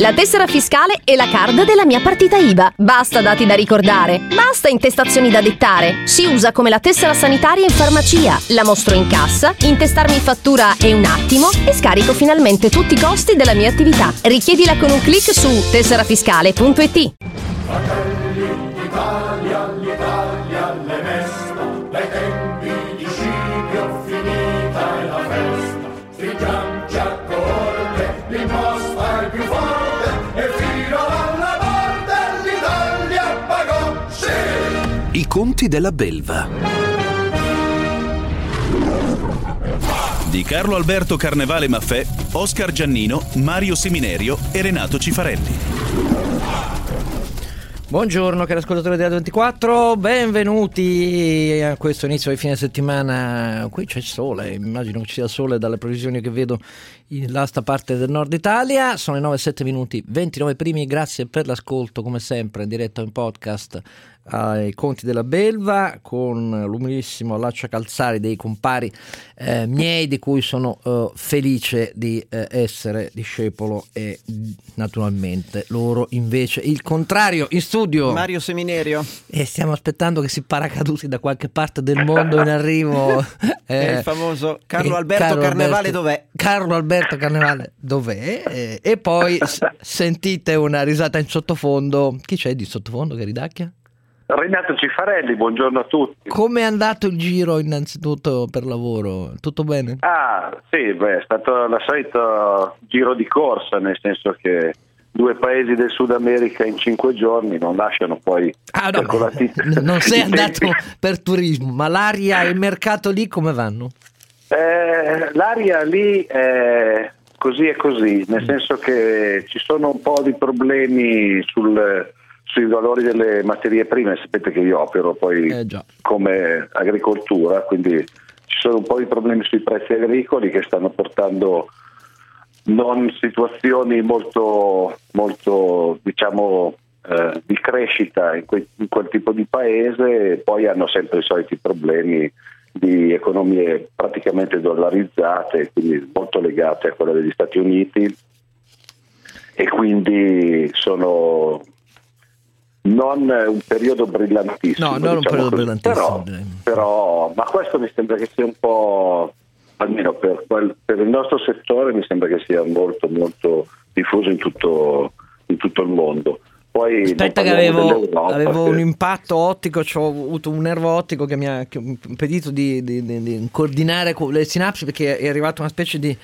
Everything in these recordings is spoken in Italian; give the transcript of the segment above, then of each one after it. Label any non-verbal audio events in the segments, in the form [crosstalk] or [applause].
La tessera fiscale e la card della mia partita IVA. Basta dati da ricordare. Basta intestazioni da dettare. Si usa come la tessera sanitaria in farmacia. La mostro in cassa, intestarmi fattura è un attimo e scarico finalmente tutti i costi della mia attività. Richiedila con un clic su tesserafiscale.it. I conti della belva. Di Carlo Alberto Carnevale Maffè, Oscar Giannino, Mario Seminerio e Renato Cifarelli. Buongiorno cari ascoltatori della 24, benvenuti a questo inizio di fine settimana. Qui c'è sole, immagino che ci sia sole dalle previsioni che vedo in l'asta parte del nord Italia. Sono le 9-7 minuti, 29 primi, grazie per l'ascolto come sempre in diretta in podcast ai conti della belva con l'umilissimo Laccia Calzari dei compari eh, miei di cui sono eh, felice di eh, essere discepolo e naturalmente loro invece il contrario in studio Mario Seminerio e stiamo aspettando che si paracaduti da qualche parte del mondo in arrivo [laughs] eh, il famoso Carlo Alberto Carlo Carnevale Alberto, dov'è? Carlo Alberto Carnevale dov'è? Eh, e poi [laughs] s- sentite una risata in sottofondo chi c'è di sottofondo che ridacchia? Renato Cifarelli, buongiorno a tutti. Come è andato il giro innanzitutto per lavoro? Tutto bene? Ah, sì, beh, è stato il solito giro di corsa, nel senso che due paesi del Sud America in cinque giorni non lasciano poi ah, no, calcolati [laughs] non sei andato per turismo, ma l'aria e il mercato lì come vanno? Eh, l'aria lì è così e così, nel senso che ci sono un po' di problemi sul- sui valori delle materie prime, sapete che io opero poi Eh, come agricoltura, quindi ci sono un po' di problemi sui prezzi agricoli che stanno portando non situazioni molto, molto diciamo, eh, di crescita in, que- in quel tipo di paese e poi hanno sempre i soliti problemi di economie praticamente dollarizzate, quindi molto legate a quelle degli Stati Uniti e quindi sono non un periodo brillantissimo. No, non un diciamo periodo così. brillantissimo, Però, però- ma questo mi sembra che sia un po', almeno per, quel- per il nostro settore, mi sembra che sia molto, molto diffuso in tutto, in tutto il mondo. Poi Aspetta che avevo, avevo che- un impatto ottico, cioè ho avuto un nervo ottico che mi ha che impedito di, di- di- di coordinare co- le sinapsi perché è arrivata una specie di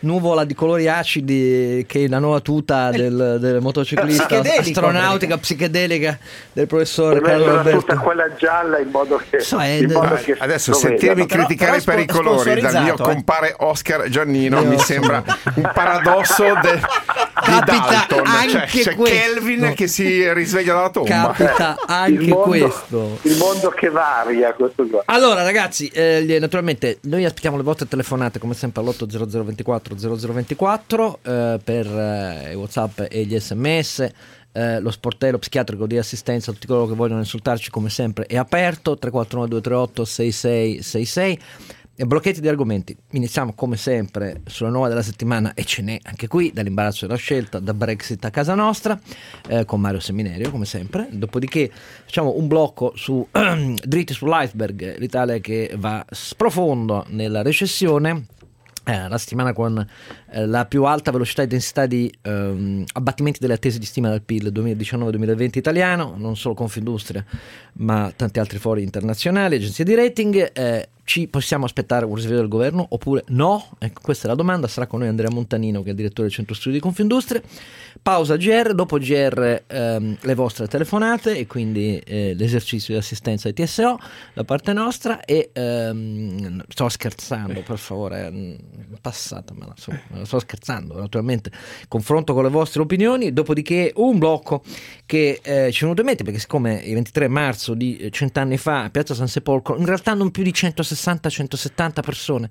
nuvola di colori acidi che è la nuova tuta del, del motociclista astronautica psichedelica del professore Carlo Alberto. tutta quella gialla in modo che, So, è- in modo Dai, che Adesso sentirmi vedano. Però- criticare però per i colori dal mio eh. compare Oscar Giannino Io mi sembra un paradosso de- di Capita Dalton. Cioè, anche c'è questo. Kelvin che si risveglia dalla tomba. Capita [laughs] il anche mondo, questo. il mondo che varia questo qua. Allora ragazzi, eh, naturalmente noi aspettiamo le vostre telefonate come sempre all'800 24 0024 eh, per eh, Whatsapp e gli sms. eh, lo sportello psichiatrico di assistenza a tutti coloro che vogliono insultarci come sempre è aperto 349 238 6666 e blocchetti di argomenti. Iniziamo come sempre sulla nuova della settimana e ce n'è anche qui dall'imbarazzo della scelta, da Brexit a casa nostra, eh, con Mario Seminerio come sempre. Dopodiché facciamo un blocco su [clears throat] dritti sull'iceberg, l'Italia che va sprofondo nella recessione. Eh, la settimana con eh, la più alta velocità e densità di ehm, abbattimenti delle attese di stima del PIL 2019-2020 italiano, non solo Confindustria, ma tanti altri fori internazionali, agenzie di rating. Eh, ci possiamo aspettare un risveglio del governo oppure no? Ecco, questa è la domanda. Sarà con noi Andrea Montanino, che è il direttore del centro studi di Confindustria. Pausa GR, dopo GR ehm, le vostre telefonate e quindi eh, l'esercizio di assistenza ai TSO da parte nostra. E ehm, sto scherzando, per favore, mm, passatemela. insomma, sto scherzando, naturalmente. Confronto con le vostre opinioni. Dopodiché, un blocco che eh, ci è venuto in mente perché, siccome il 23 marzo di eh, cent'anni fa a Piazza San Sepolcro, in realtà non più di 160 160-170 persone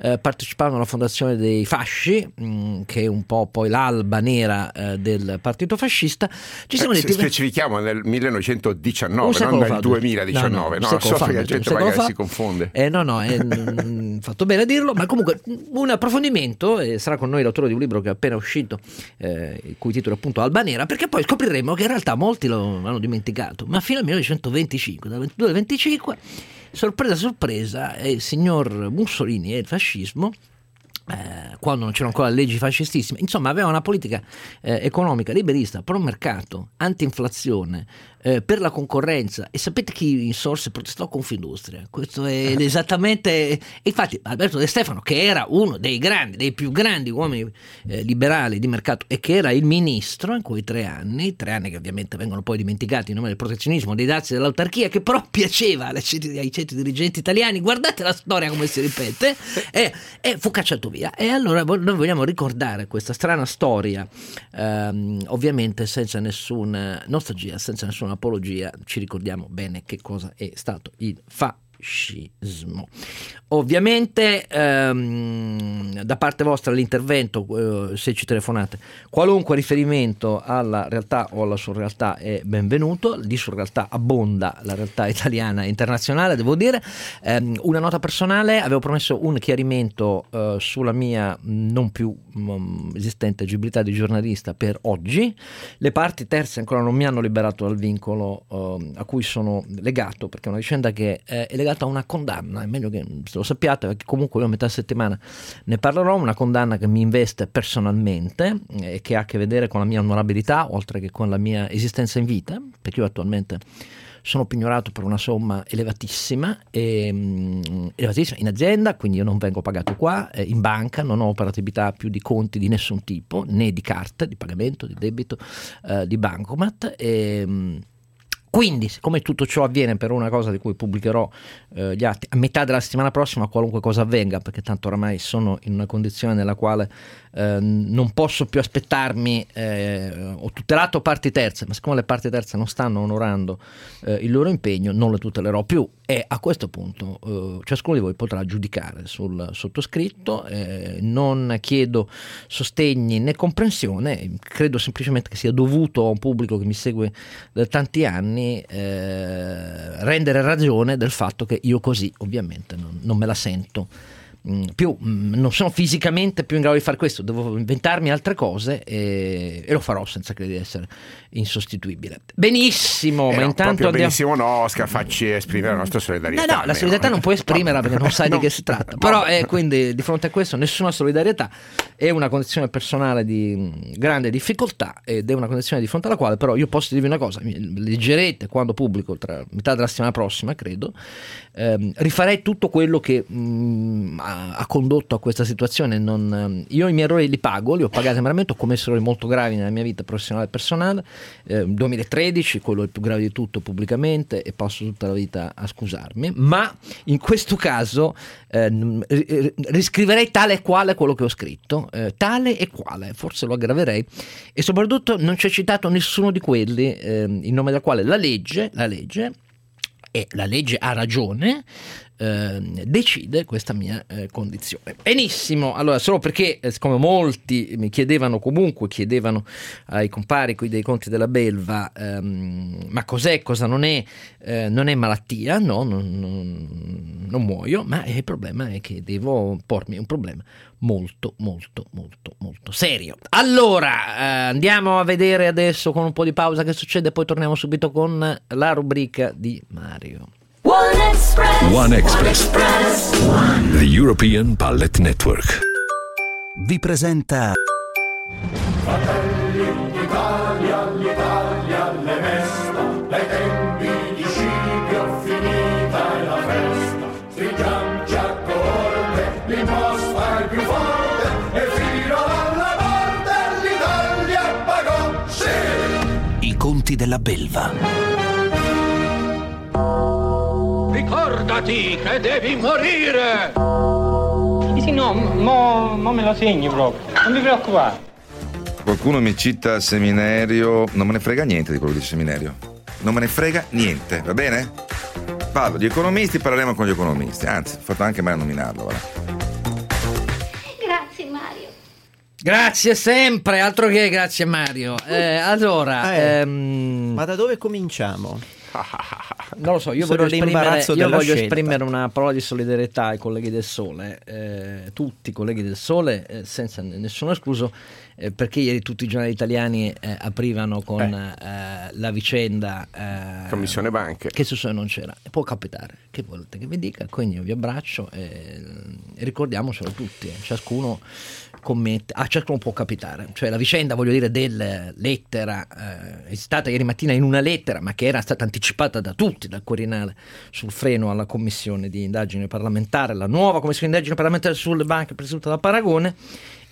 eh, partecipavano alla fondazione dei fasci, mh, che è un po' poi l'alba nera eh, del partito fascista. Ci siamo Eh, detti... specifichiamo nel 1919, Un secolo non fa, nel due. 2019. No, no, No, so fa, che la gente magari fa. si confonde. Eh, no, no, è mm, [laughs] fatto bene a dirlo, ma comunque un approfondimento e sarà con noi l'autore di un libro che è appena uscito, eh, il cui titolo è appunto Alba Nera, perché poi scopriremo che in realtà molti lo hanno dimenticato, ma fino al 1925, dal 22 al 25, sorpresa sorpresa, il signor Mussolini e il fascismo eh, quando non c'erano ancora leggi fascistissime, insomma aveva una politica eh, economica liberista, pro mercato, anti-inflazione, eh, per la concorrenza e sapete chi insorse e protestò Confindustria? Questo è esattamente... e infatti Alberto De Stefano che era uno dei grandi, dei più grandi uomini eh, liberali di mercato e che era il ministro in quei tre anni, tre anni che ovviamente vengono poi dimenticati in nome del protezionismo, dei dazi dell'autarchia, che però [laughs] piaceva ai ceti dirigenti italiani, guardate la storia come si ripete, [laughs] e, e fu cacciato via. E allora noi vogliamo ricordare questa strana storia, ehm, ovviamente senza nessuna nostalgia, senza nessuna apologia, ci ricordiamo bene che cosa è stato il fascismo. Ovviamente ehm, da parte vostra l'intervento, eh, se ci telefonate, qualunque riferimento alla realtà o alla surrealtà è benvenuto, di surrealtà abbonda la realtà italiana e internazionale, devo dire. Ehm, una nota personale, avevo promesso un chiarimento eh, sulla mia non più mm, esistente agibilità di giornalista per oggi. Le parti terze ancora non mi hanno liberato dal vincolo eh, a cui sono legato, perché è una vicenda che eh, è legata a una condanna, è meglio che lo sappiate, perché comunque io a metà settimana ne parlerò, una condanna che mi investe personalmente eh, e che ha a che vedere con la mia onorabilità, oltre che con la mia esistenza in vita, perché io attualmente sono pignorato per una somma elevatissima, e, mm, elevatissima in azienda, quindi io non vengo pagato qua, eh, in banca non ho operatività più di conti di nessun tipo, né di carte, di pagamento, di debito, eh, di bancomat. E, mm, quindi, siccome tutto ciò avviene per una cosa di cui pubblicherò eh, gli atti a metà della settimana prossima, qualunque cosa avvenga, perché tanto oramai sono in una condizione nella quale eh, non posso più aspettarmi, eh, ho tutelato parti terze, ma siccome le parti terze non stanno onorando eh, il loro impegno, non le tutelerò più e a questo punto eh, ciascuno di voi potrà giudicare sul sottoscritto, eh, non chiedo sostegni né comprensione, credo semplicemente che sia dovuto a un pubblico che mi segue da tanti anni eh, rendere ragione del fatto che io così ovviamente non, non me la sento mm, più, mm, non sono fisicamente più in grado di fare questo, devo inventarmi altre cose e, e lo farò senza credere di essere insostituibile. Benissimo, Eh ma no, intanto andiamo... benissimo no, Oscar, facci esprimere la nostra solidarietà. No, no, la solidarietà non puoi esprimerla perché non sai [laughs] No. di che si tratta. Però eh, quindi di fronte a questo nessuna solidarietà è una condizione personale di mh, grande difficoltà ed è una condizione di fronte alla quale però io posso dirvi una cosa, leggerete quando pubblico tra metà della settimana prossima, credo, ehm, rifarei tutto quello che mh, ha, ha condotto a questa situazione. Non, ehm, io i miei errori li pago, li ho pagati veramente, ho commesso errori molto gravi nella mia vita professionale e personale. Eh, 2013, quello è il più grave di tutto pubblicamente e passo tutta la vita a scusarmi, ma in questo caso eh, riscriverei tale e quale quello che ho scritto, eh, tale e quale, forse lo aggraverei. E soprattutto non c'è citato nessuno di quelli ehm, in nome del quale la legge, la legge e la legge ha ragione, ehm, decide questa mia eh, condizione. Benissimo, allora solo perché eh, siccome molti mi chiedevano comunque, chiedevano ai compari qui dei conti della belva, ehm, ma cos'è, cosa non è, eh, non è malattia, no, non, non- non muoio, ma il problema è che devo pormi un problema molto molto molto molto serio. Allora, eh, andiamo a vedere adesso con un po' di pausa che succede, poi torniamo subito con la rubrica di Mario. One Express. One Express. The European Pallet Network. Vi presenta L'Italia, l'Italia, le mesta, dai tempi di Scipio finita è la festa. Stringiamoci a corte, l'imposta è più forte, e fino alla morte l'Italia pagò, sì! I conti della belva. Ricordati che devi morire! Sì, no, mo, mo me lo segni proprio, non mi preoccupare. Qualcuno mi cita seminario, non me ne frega niente di quello che dice seminario. Non me ne frega niente, va bene? Parlo di economisti, parleremo con gli economisti. Anzi, ho fatto anche mai a nominarlo. Voilà. Grazie Mario. Grazie sempre, altro che grazie Mario. Eh, allora, Eh, ehm, Ma da dove cominciamo? [laughs] non lo so, io, voglio esprimere, io voglio esprimere una parola di solidarietà ai colleghi del Sole, eh, tutti i colleghi del Sole, eh, senza nessuno escluso, eh, perché ieri tutti i giornali italiani eh, aprivano con eh, la vicenda eh, Commissione banche. che su non c'era. Può capitare, che volete che vi dica, quindi io vi abbraccio e, e ricordiamocelo tutti, eh, ciascuno commette, a ciascuno può capitare, cioè la vicenda voglio dire del lettera eh, è stata ieri mattina in una lettera ma che era stata anticipata da tutti dal Quirinale sul freno alla commissione di indagine parlamentare, la nuova commissione di indagine parlamentare sulle banche presieduta da Paragone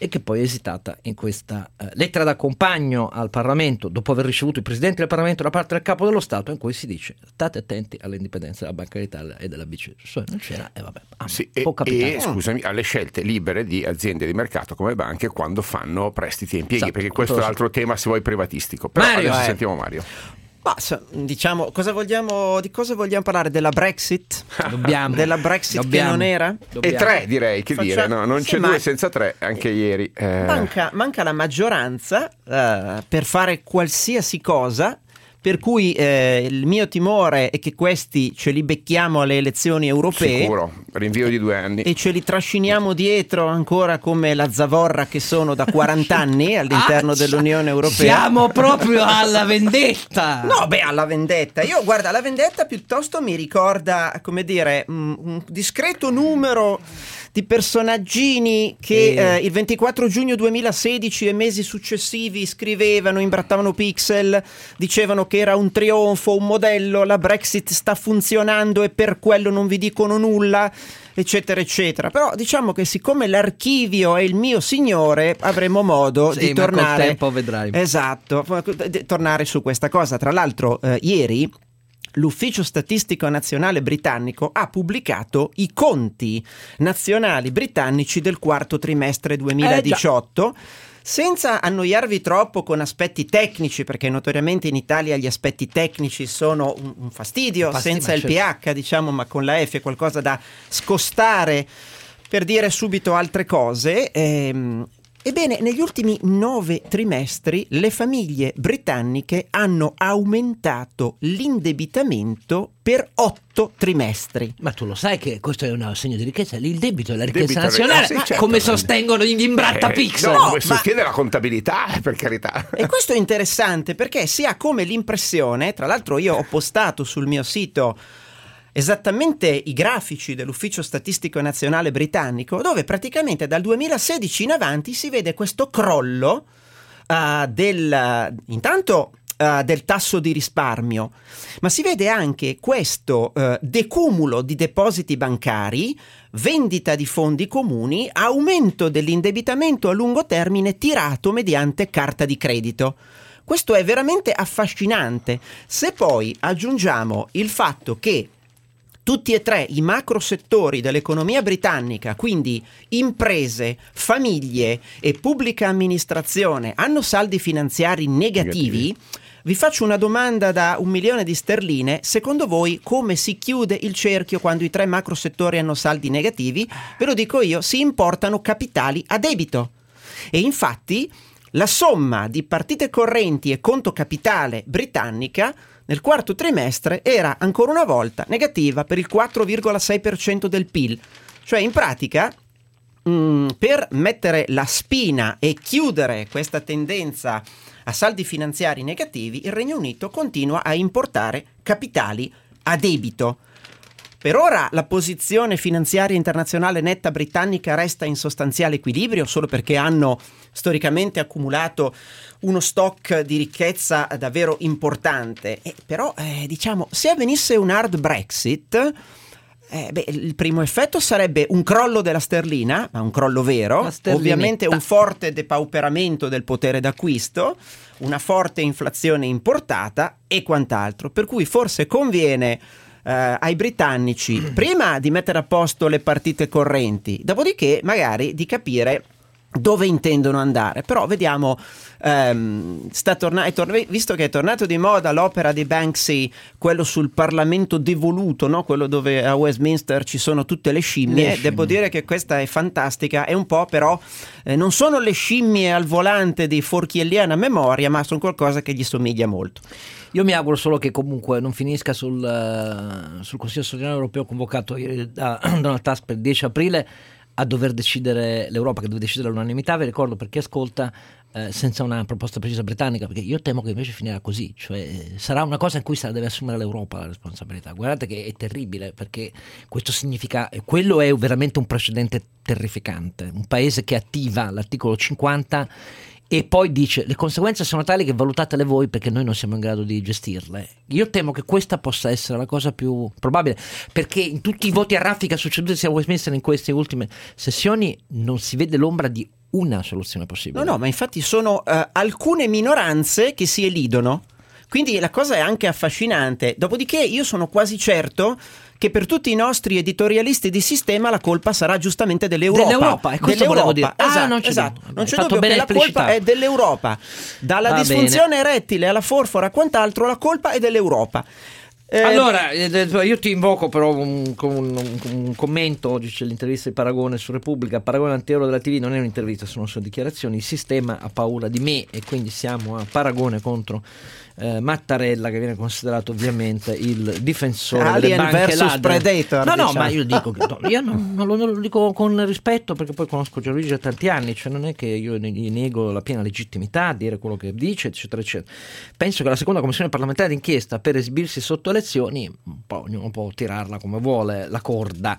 e che poi è esitata in questa eh, lettera da compagno al Parlamento dopo aver ricevuto i presidenti del Parlamento da parte del Capo dello Stato in cui si dice state attenti all'indipendenza della Banca d'Italia e della BCE. Cioè, non c'era e vabbè, ah, Sì, può e, capitare. e, scusami, alle scelte libere di aziende di mercato come banche quando fanno prestiti e impieghi, Esatto, perché questo è l'altro tema se vuoi privatistico. Però Mario, adesso eh. sentiamo Mario. Ma diciamo, cosa vogliamo, di cosa vogliamo parlare? Della Brexit? [laughs] Dobbiamo. Della Brexit Dobbiamo. che non era? Dobbiamo. E tre direi, che Faccia- dire, no, non Sì, c'è ma- due senza tre, anche ieri. eh, Manca, manca la maggioranza eh, per fare qualsiasi cosa. Per cui eh, il mio timore è che questi ce li becchiamo alle elezioni europee Sicuro, rinvio di due anni. e ce li trasciniamo dietro ancora come la zavorra che sono da 40 [laughs] anni all'interno Ah, dell'Unione Europea. Siamo proprio alla vendetta. No, beh, alla vendetta. Io, guarda, la vendetta piuttosto mi ricorda, come dire, un, un discreto numero di personaggini che Eh. eh, il 24 giugno 2016 e mesi successivi scrivevano, imbrattavano pixel, dicevano che era un trionfo, un modello, la Brexit sta funzionando e per quello non vi dicono nulla eccetera eccetera però diciamo che siccome l'archivio è il mio signore avremo modo Sì, di tornare tempo vedrai. Esatto, di tornare su questa cosa. Tra l'altro, eh, ieri l'Ufficio Statistico Nazionale Britannico ha pubblicato i conti nazionali britannici del quarto trimestre 2018. Senza annoiarvi troppo con aspetti tecnici, perché notoriamente in Italia gli aspetti tecnici sono un, un fastidio, fastidio, senza il certo. PH, diciamo, ma con la F è qualcosa da scostare per dire subito altre cose. ehm, Ebbene, negli ultimi nove trimestri le famiglie britanniche hanno aumentato l'indebitamento per otto trimestri. Ma tu lo sai che questo è un segno di ricchezza, il debito è la ricchezza Debito nazionale, sì, certo. come sostengono gli imbrattapixel. Eh, no, No, questo ma- chiede la contabilità, eh, per carità. E questo è interessante perché si ha come l'impressione, tra l'altro io ho postato sul mio sito esattamente i grafici dell'Ufficio Statistico Nazionale Britannico, dove praticamente dal 2016 in avanti si vede questo crollo eh, del intanto eh, del tasso di risparmio, ma si vede anche questo eh, decumulo di depositi bancari, vendita di fondi comuni, aumento dell'indebitamento a lungo termine tirato mediante carta di credito. Questo è veramente affascinante. Se poi aggiungiamo il fatto che tutti e tre i macro settori dell'economia britannica, quindi imprese, famiglie e pubblica amministrazione, hanno saldi finanziari negativi, vi faccio una domanda da un milione di sterline. Secondo voi come si chiude il cerchio quando i tre macro settori hanno saldi negativi? Ve lo dico io, si importano capitali a debito. E infatti la somma di partite correnti e conto capitale britannica nel quarto trimestre era ancora una volta negativa per il 4,6% del PIL. Cioè in pratica mm, per mettere la spina e chiudere questa tendenza a saldi finanziari negativi, il Regno Unito continua a importare capitali a debito. Per ora la posizione finanziaria internazionale netta britannica resta in sostanziale equilibrio solo perché hanno storicamente accumulato uno stock di ricchezza davvero importante. E però, eh, diciamo, se avvenisse un hard Brexit, eh, beh, il primo effetto sarebbe un crollo della sterlina, ma un crollo vero, ovviamente un forte depauperamento del potere d'acquisto, una forte inflazione importata e quant'altro. Per cui forse conviene eh, ai britannici prima di mettere a posto le partite correnti, dopodiché magari di capire dove intendono andare. Però vediamo, ehm, sta torna- è torn- visto che è tornato di moda l'opera di Banksy, quello sul Parlamento devoluto, no? quello dove a Westminster ci sono tutte le scimmie, Le scimmie. devo dire che questa è fantastica, è un po' però, eh, non sono le scimmie al volante di Forchielliana memoria, ma sono qualcosa che gli somiglia molto. Io mi auguro solo che comunque non finisca sul, eh, sul Consiglio straordinario europeo convocato ieri da [clears throat] Donald Tusk per il 10 aprile a dover decidere l'Europa, che deve decidere all'unanimità, vi ricordo per chi ascolta, eh, senza una proposta precisa britannica, perché io temo che invece finirà così, cioè eh, sarà una cosa in cui sarà- deve assumere l'Europa la responsabilità. Guardate che è terribile, perché questo significa, quello è veramente un precedente terrificante, un paese che attiva l'articolo 50 e poi dice le conseguenze sono tali che valutatele voi perché noi non siamo in grado di gestirle. Io temo che questa possa essere la cosa più probabile perché in tutti i voti a raffica succeduti a Westminster in queste ultime sessioni non si vede l'ombra di una soluzione possibile. No, no, ma infatti sono eh, alcune minoranze che si elidono. Quindi la cosa è anche affascinante. Dopodiché io sono quasi certo che per tutti i nostri editorialisti di sistema la colpa sarà giustamente dell'Europa. Dell'Europa, e questo volevo dire. Ah, Esatto, non c'è esatto. Non c'è dubbio bene che la colpa è dell'Europa. Dalla Va disfunzione erettile alla forfora a quant'altro, la colpa è dell'Europa. Eh, Allora, eh, eh, io ti invoco però un, un, un- commento, oggi c'è l'intervista di Paragone su Repubblica, Paragone anteriore della TV non è un'intervista, sono solo dichiarazioni, il sistema ha paura di me e quindi siamo a Paragone contro eh, Mattarella che viene considerato ovviamente il difensore delle Alien banche versus ladre. Predator, No, no, diciamo. ma io dico che no, io non, non lo, non lo dico con rispetto perché poi conosco Gianluigi da tanti anni, cioè non è che io gli nego la piena legittimità a dire quello che dice, eccetera, eccetera. Penso che la seconda commissione parlamentare d'inchiesta per esibirsi sotto elezioni, un po', ognuno può tirarla come vuole, la corda.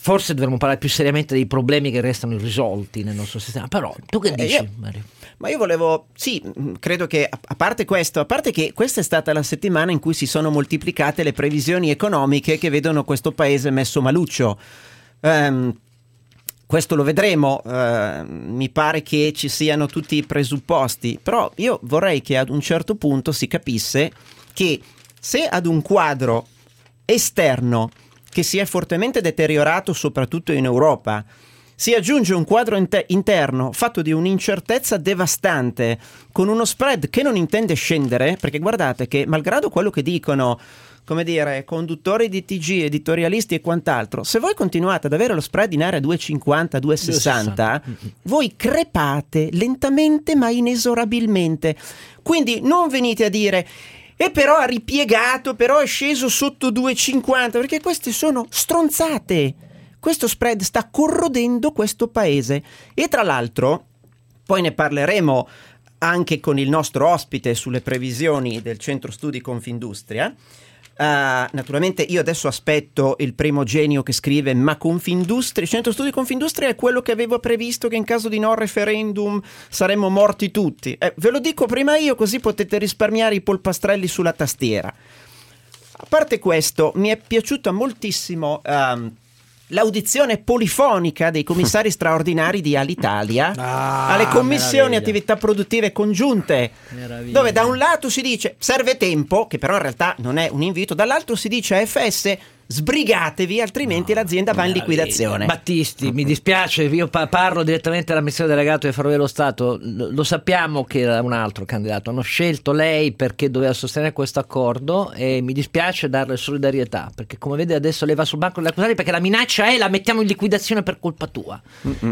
Forse dovremmo parlare più seriamente dei problemi che restano irrisolti nel nostro sistema. Però tu che Eh, dici, io- Mario? Ma io volevo, sì, mh, credo che a parte questo, a parte che questa è stata la settimana in cui si sono moltiplicate le previsioni economiche che vedono questo paese messo maluccio. Ehm, questo lo vedremo, eh, mi pare che ci siano tutti i presupposti, però io vorrei che ad un certo punto si capisse che se ad un quadro esterno che si è fortemente deteriorato soprattutto in Europa, si aggiunge un quadro inte- interno fatto di un'incertezza devastante, con uno spread che non intende scendere, perché guardate che malgrado quello che dicono, come dire, conduttori di TG, editorialisti e quant'altro, se voi continuate ad avere lo spread in area 2,50, 2,60, voi crepate lentamente ma inesorabilmente. Quindi non venite a dire e però ha ripiegato, però è sceso sotto 2,50, perché queste sono stronzate. Questo spread sta corrodendo questo paese. E tra l'altro, poi ne parleremo anche con il nostro ospite sulle previsioni del centro studi Confindustria. Uh, naturalmente io adesso aspetto il primo genio che scrive ma Confindustria, il centro studi Confindustria è quello che avevo previsto che in caso di no referendum saremmo morti tutti. Eh, ve lo dico prima io così potete risparmiare i polpastrelli sulla tastiera. A parte questo, mi è piaciuta moltissimo ehm, l'audizione polifonica dei commissari [laughs] straordinari di Alitalia Ah, alle commissioni meraviglia. attività produttive congiunte, Meraviglia. dove da un lato si dice serve tempo, che però in realtà non è un invito, dall'altro si dice a FS sbrigatevi, altrimenti l'azienda va in liquidazione. Battisti, mi dispiace, io pa- parlo direttamente dall'amministratore delegato di Ferrovie dello Stato, lo, lo sappiamo che era un altro candidato, hanno scelto lei perché doveva sostenere questo accordo e mi dispiace darle solidarietà, perché come vede adesso lei va sul banco degli accusati perché la minaccia è la mettiamo in liquidazione per colpa tua,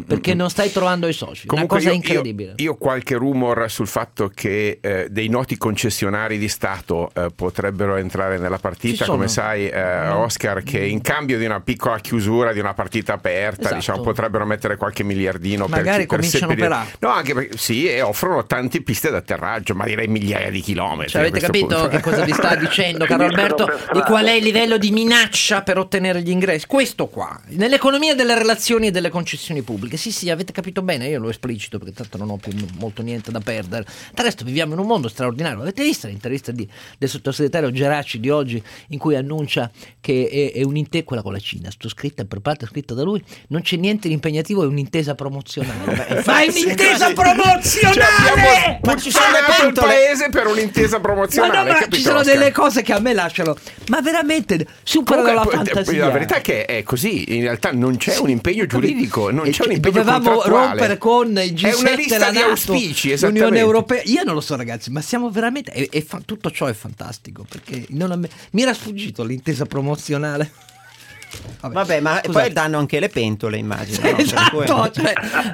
perché non stai trovando i soci, Comunque una cosa io- incredibile. Io, io ho qualche rumor sul fatto che eh, dei noti concessionari di Stato eh, potrebbero entrare nella partita, come sai eh, Oscar, che in cambio di una piccola chiusura di una partita aperta, Esatto. diciamo, potrebbero mettere qualche miliardino Magari per, per cominciano per A. No, anche perché sì, e offrono tante piste d'atterraggio, ma direi migliaia di chilometri. Cioè, avete capito punto. che cosa vi sta [laughs] dicendo, caro Alberto? per Di qual è il livello di minaccia per ottenere gli ingressi? Questo qua, nell'economia delle relazioni e delle concessioni pubbliche. Sì, sì, avete capito bene, io lo esplicito perché tanto non ho più molto niente da perdere. Del resto viviamo in un mondo straordinario. Avete visto l'intervista di- del sottosegretario Geraci di oggi in cui annuncia che è, è un'intesa, quella con la Cina, scritta per parte scritta da lui, non c'è niente di impegnativo, è un'intesa promozionale. [laughs] Ma è un'intesa promozionale! Cioè, Ma ci sono le paese per un'intesa Ma promozionale. no, ma capito, ci sono Oscar? delle cose che a me lasciano, ma veramente superano la fantasia. La verità è che è così, in realtà non c'è un impegno giuridico, non E c'è un impegno dovevamo contrattuale. rompere con il G7 È una lista la NATO, auspici, l'Unione. Europea. Io non lo so, ragazzi, ma siamo veramente. è- è fa- tutto ciò è fantastico perché non mi era sfuggito l'intesa promozionale canale. Vabbè, ma Scusate. poi danno anche le pentole, immagino. no? Per [laughs] Esatto, cui- cioè,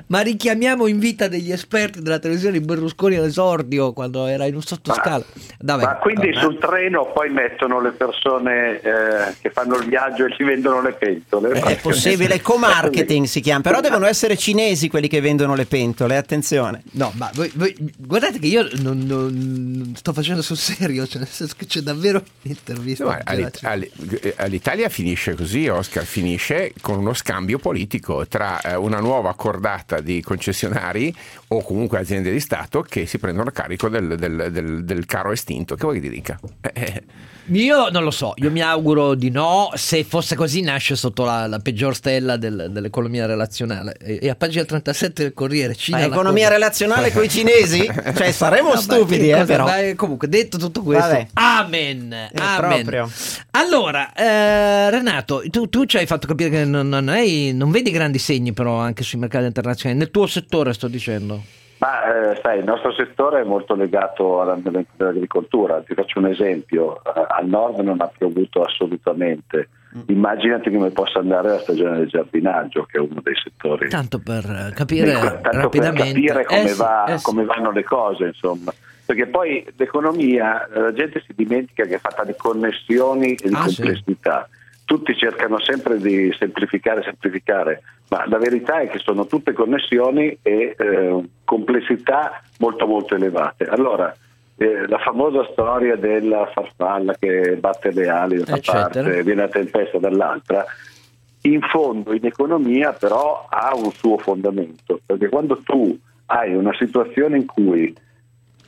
ma richiamiamo in vita degli esperti della televisione di Berlusconi all'esordio quando era in un sottoscala. Vabbè, Ma quindi vabbè. sul treno poi mettono le persone eh, che fanno il viaggio e ci vendono le pentole? È possibile, [laughs] co-marketing si chiama, però devono essere cinesi quelli che vendono le pentole, attenzione. No, ma voi, voi- guardate che io non, non- sto facendo sul serio, cioè nel senso che c'è davvero un'intervista. Ma all'It- all- all'Italia finisce così, Oscar finisce con uno scambio politico tra eh, una nuova cordata di concessionari o comunque aziende di Stato che si prendono a carico del, del- del- del caro estinto. Che vuoi che ti dica? Eh, eh, Io non lo so, io mi auguro di no. Se fosse così, nasce sotto la, la peggior stella del- dell'economia relazionale. E, e a pagina 37 del Corriere Cina. Ma economia cosa- relazionale con i cinesi? [laughs] Cioè, saremo No, stupidi, che eh, cosa- però. ma, eh, comunque, detto tutto questo, Vabbè. amen. amen. proprio. Allora, eh, Renato, tu, tu ci hai fatto capire che non, non hai- non vedi grandi segni, però, anche sui mercati internazionali. Nel tuo settore, sto dicendo. Ma eh, sai, il nostro settore è molto legato all'andamento dell'agricoltura. Ti faccio un esempio: Eh, al nord non ha piovuto assolutamente. Immaginati come possa andare la stagione del giardinaggio, che è uno dei settori. Tanto per eh, capire Ecco, tanto per capire come, Eh va- eh come vanno le cose, insomma. Perché poi l'economia, eh, la gente si dimentica che è fatta di connessioni e di Ah, sì. Tutti cercano sempre di semplificare, semplificare, ma la verità è che sono tutte connessioni e eh, complessità molto molto elevate. Allora, eh, la famosa storia della farfalla che batte le ali da una Eccetera. parte e viene a tempesta dall'altra, in fondo in economia però ha un suo fondamento, perché quando tu hai una situazione in cui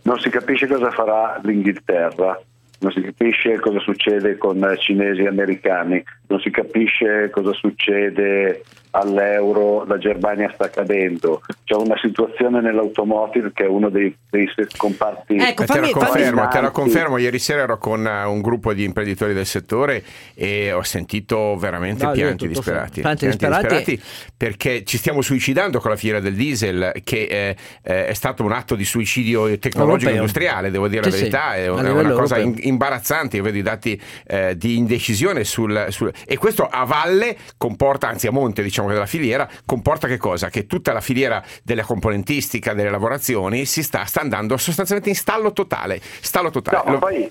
non si capisce cosa farà l'Inghilterra, non si capisce cosa succede con cinesi e americani, non si capisce cosa succede all'euro, la Germania sta cadendo, c'è una situazione nell'automotive che è uno dei, dei comparti Ecco, te, la fammi- confermo, fammi- te la confermo, ieri sera ero con eh, un gruppo di imprenditori del settore e ho sentito veramente No, pianti disperati, pianti disperati. perché ci stiamo suicidando con la fiera del diesel che eh, eh, è stato un atto di suicidio tecnologico Europeo. industriale, devo dire Sì, la sì, verità, è un- è una cosa europeo. in- imbarazzante, io vedo i dati eh, di indecisione sul, sul- e questo a valle comporta, anzi a monte diciamo che della filiera, comporta che cosa? Che tutta la filiera della componentistica, delle lavorazioni si sta, sta andando sostanzialmente in stallo totale, stallo totale. No, ma Lo- poi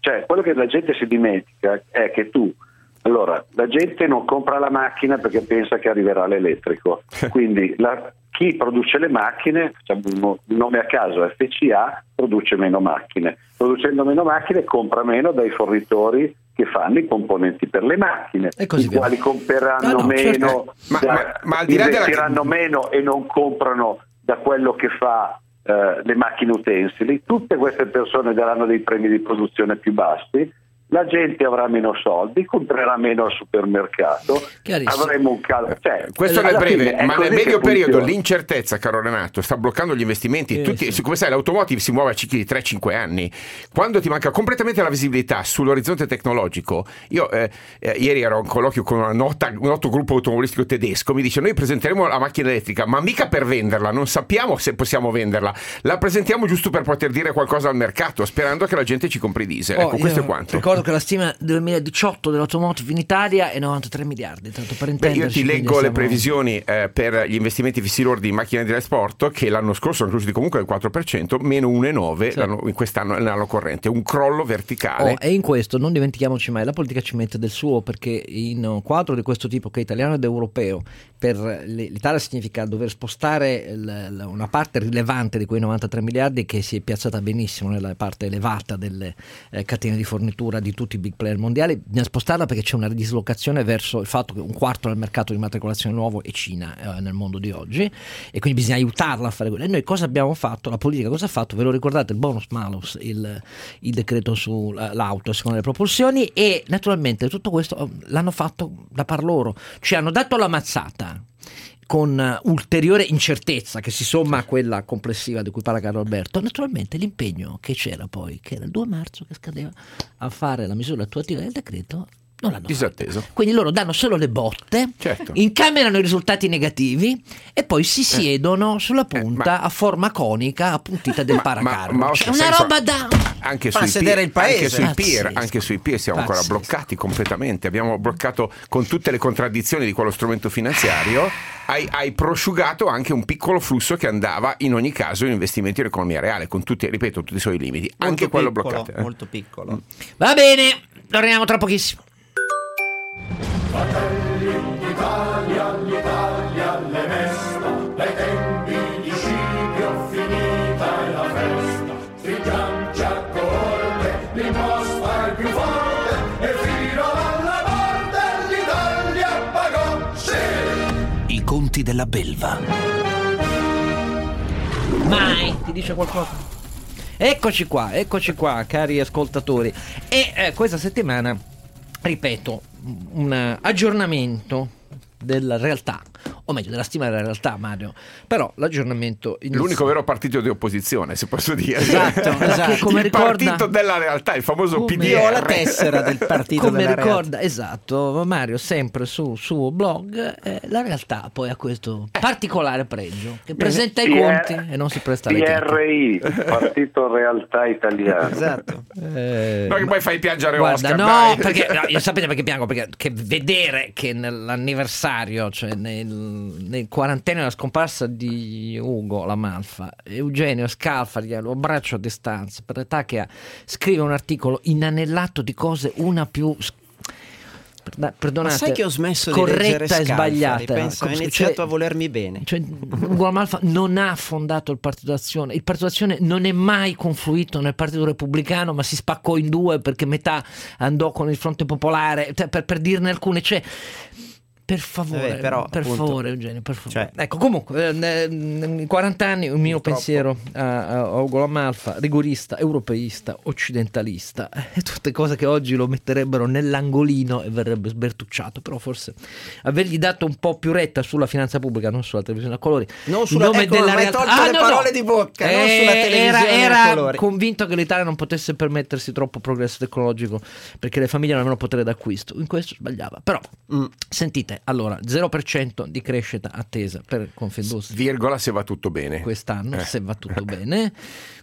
cioè, quello che la gente si dimentica è che tu, allora, la gente non compra la macchina perché pensa che arriverà l'elettrico. [laughs] Quindi la- chi produce le macchine, facciamo un no- un nome a caso, FCA, produce meno macchine. Producendo meno macchine compra meno dai fornitori che fanno i componenti per le macchine, E così i via. quali compreranno Ah, no, meno, certo. Ma- da- ma- ma al di là della- investiranno meno e non comprano da quello che fa eh, le macchine utensili, tutte queste persone daranno dei premi di produzione più bassi, la gente avrà meno soldi, comprerà meno al supermercato, avremo un calo. Cioè, Questo nel alla breve, fine è ma nel medio periodo funziona. l'incertezza, caro Renato, sta bloccando gli investimenti. Sì, Tutti, sì. Come sai, l'automotive si muove a cicli di 3-5 anni. Quando ti manca completamente la visibilità sull'orizzonte tecnologico, io eh, eh, ieri ero in colloquio con una nota- un noto gruppo automobilistico tedesco, mi dice noi presenteremo la macchina elettrica, ma mica per venderla, non sappiamo se possiamo venderla, la presentiamo giusto per poter dire qualcosa al mercato, sperando che la gente ci compri diesel. Oh, ecco, questo è quanto. Ricordo che la stima del 2018 dell'automotive in Italia è 93 miliardi, tanto per Beh, io ti leggo le siamo- previsioni eh, per gli investimenti fissi lordi in macchine di trasporto che l'anno scorso sono cresciuti comunque del 4%, meno 1,9% Sì. l'anno- in quest'anno nell'anno corrente, un crollo verticale. Oh, e in questo non dimentichiamoci mai, la politica ci mette del suo perché in un quadro di questo tipo che è italiano ed europeo, per l'Italia significa dover spostare l- l- una parte rilevante di quei 93 miliardi che si è piazzata benissimo nella parte elevata delle eh, catene di fornitura di tutti i big player mondiali, bisogna spostarla perché c'è una dislocazione verso il fatto che un quarto del mercato di matricolazione nuovo è Cina eh, nel mondo di oggi e quindi bisogna aiutarla a fare quello. E noi cosa abbiamo fatto? La politica cosa ha fatto? Ve lo ricordate? Il bonus malus, il, il decreto sull'auto secondo le propulsioni e naturalmente tutto questo eh, l'hanno fatto da par loro, ci hanno dato la mazzata con uh, ulteriore incertezza che si somma a quella complessiva di cui parla Carlo Alberto, naturalmente l'impegno che c'era poi, che era il 2 marzo che scadeva, a fare la misura attuativa del decreto, non l'hanno Disatteso. fatto. Quindi loro danno solo le botte, Certo. incamerano i risultati negativi e poi si siedono sulla Eh, punta a forma conica appuntita del paracarro. ma Cioè, Oscar, una roba da... anche sui, sedere il paese. anche sui peer, anche sui peer siamo ancora Pazzesco. bloccati completamente. Abbiamo bloccato con tutte le contraddizioni di quello strumento finanziario. Hai, hai prosciugato anche un piccolo flusso che andava in ogni caso in investimenti in economia reale, con tutti, ripeto, tutti i suoi limiti. anche Molto quello piccolo, bloccato. eh. Molto piccolo. Va bene, torniamo tra pochissimo. L'Italia, l'Italia, le mesta, dai tempi di Scipio finita è la festa. Stringiamoci a corte, l'imposta è più forte e fino alla morte l'Italia pagò, sì! I conti della belva. Mai ti dice qualcosa? Eccoci qua, eccoci qua, cari ascoltatori. E eh, questa settimana, ripeto, un aggiornamento della realtà, o meglio, della stima della realtà, Mario. Però l'aggiornamento inizia- L'unico vero partito di opposizione, se posso dire. Esatto, [laughs] esatto. Che come il ricorda- partito della realtà, il famoso Come- PDR. Io ho la tessera del partito come della ricorda, esatto, Mario sempre sul suo blog, eh, la realtà poi ha questo particolare pregio, che presenta i PR conti e non si presta alle. PRI, Partito Realtà Italiano. Esatto. Eh, No, che poi fai piangere Guarda, Oscar, no, dai. perché [laughs] no, io sapete perché piango? Perché che vedere che nell'anniversario, cioè nel, nel quarantennio della scomparsa di Ugo La Malfa, Eugenio Scalfari, lo abbraccio a distanza, per l'età che ha, scrive un articolo inanellato di cose una più... Perdonate, Ma sai che ho smesso di corretta leggere e Scalfari? sbagliata. Penso, ho Cioè- iniziato a volermi bene. cioè, Ugo La Malfa non ha fondato il Partito d'Azione. Il Partito d'Azione non è mai confluito nel Partito Repubblicano, ma si spaccò in due perché metà andò con il Fronte Popolare, cioè, per, per dirne alcune. Cioè, per favore, Vabbè, però, per appunto, favore, Eugenio, per favore. cioè- ecco, comunque, eh, in 40 anni il mio pensiero a, a Ugo La Malfa, rigorista, europeista, occidentalista, eh, tutte cose che oggi lo metterebbero nell'angolino e verrebbe sbertucciato, però forse avergli dato un po' più retta sulla finanza pubblica, non sulla televisione a colori, Non sulla- nome ecco, della realtà- tolto le parole di bocca, non sulla Eh, televisione era, a era convinto che l'Italia non potesse permettersi troppo progresso tecnologico perché le famiglie non avevano potere d'acquisto. In questo sbagliava. Però, Mm. sentite, allora, 0% di crescita attesa per Confindustria Virgola se va tutto bene. quest'anno, Eh. se va tutto [laughs] bene,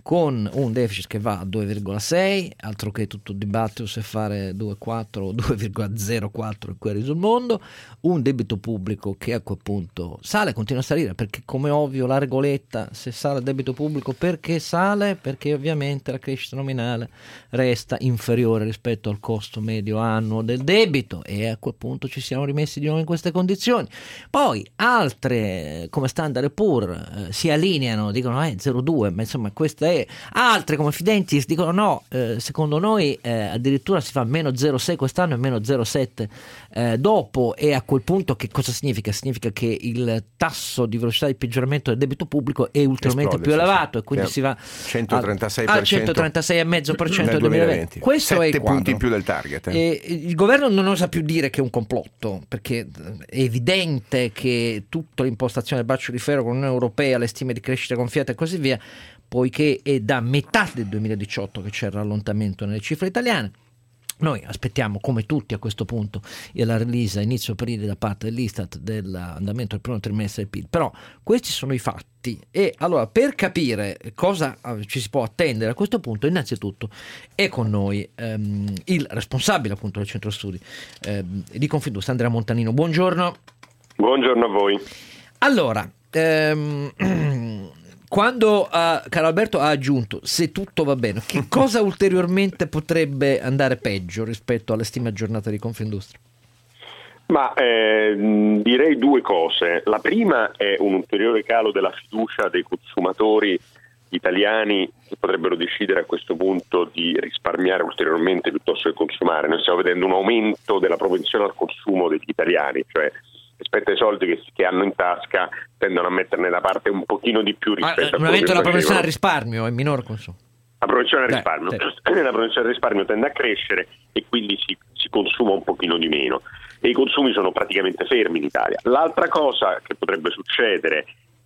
con un deficit che va a 2,6, altro che tutto il dibattito se fare 2,4 o 2,04 in cui sul mondo, un debito pubblico che a quel punto sale, continua a salire, perché come ovvio la regoletta, se sale il debito pubblico, perché sale? Perché ovviamente la crescita nominale resta inferiore rispetto al costo medio annuo del debito e a quel punto ci siamo rimessi di nuovo in queste condizioni. Poi altre come Standard Poor eh, si allineano, dicono eh 0,2, ma insomma questa è. Altre come Fidentis dicono no, eh, secondo noi eh, addirittura si fa meno 0,6 quest'anno e meno 0,7 eh, dopo e a quel punto che cosa significa? Significa che il tasso di velocità di peggioramento del debito pubblico è ulteriormente Esplode, più elevato sì. e quindi si va 136% al 136,5% nel 2020. Questo è il 7 punti in più del target. eh. Il governo non osa più dire che è un complotto, perché è evidente che tutta l'impostazione del braccio di ferro con l'Unione Europea, le stime di crescita gonfiate e così via, poiché è da metà del 2018 che c'è il rallentamento nelle cifre italiane. Noi aspettiamo, come tutti a questo punto, la release a inizio aprile da parte dell'Istat dell'andamento del primo trimestre del PIL. Però questi sono i fatti. E allora, per capire cosa eh, ci si può attendere a questo punto, innanzitutto è con noi ehm, il responsabile appunto del centro studi ehm, di Confindustria, Andrea Montanino. Buongiorno. Buongiorno a voi. Allora, ehm, [clears throat] quando eh, Carlo Alberto ha aggiunto se tutto va bene, che [laughs] cosa ulteriormente potrebbe andare peggio rispetto alle stime aggiornate di Confindustria? Ma eh, direi due cose. La prima è un ulteriore calo della fiducia dei consumatori italiani che potrebbero decidere a questo punto di risparmiare ulteriormente piuttosto che consumare. Noi stiamo vedendo un aumento della propensione al consumo degli italiani, cioè rispetto ai soldi che, che hanno in tasca tendono a metterne da parte un pochino di più rispetto a un quello che della propensione al risparmio e minor consumo. La propensione al risparmio. sì. [clears throat] La propensione al risparmio tende a crescere e quindi si, si consuma un pochino di meno. E i consumi sono praticamente fermi in Italia. L'altra cosa che potrebbe succedere è...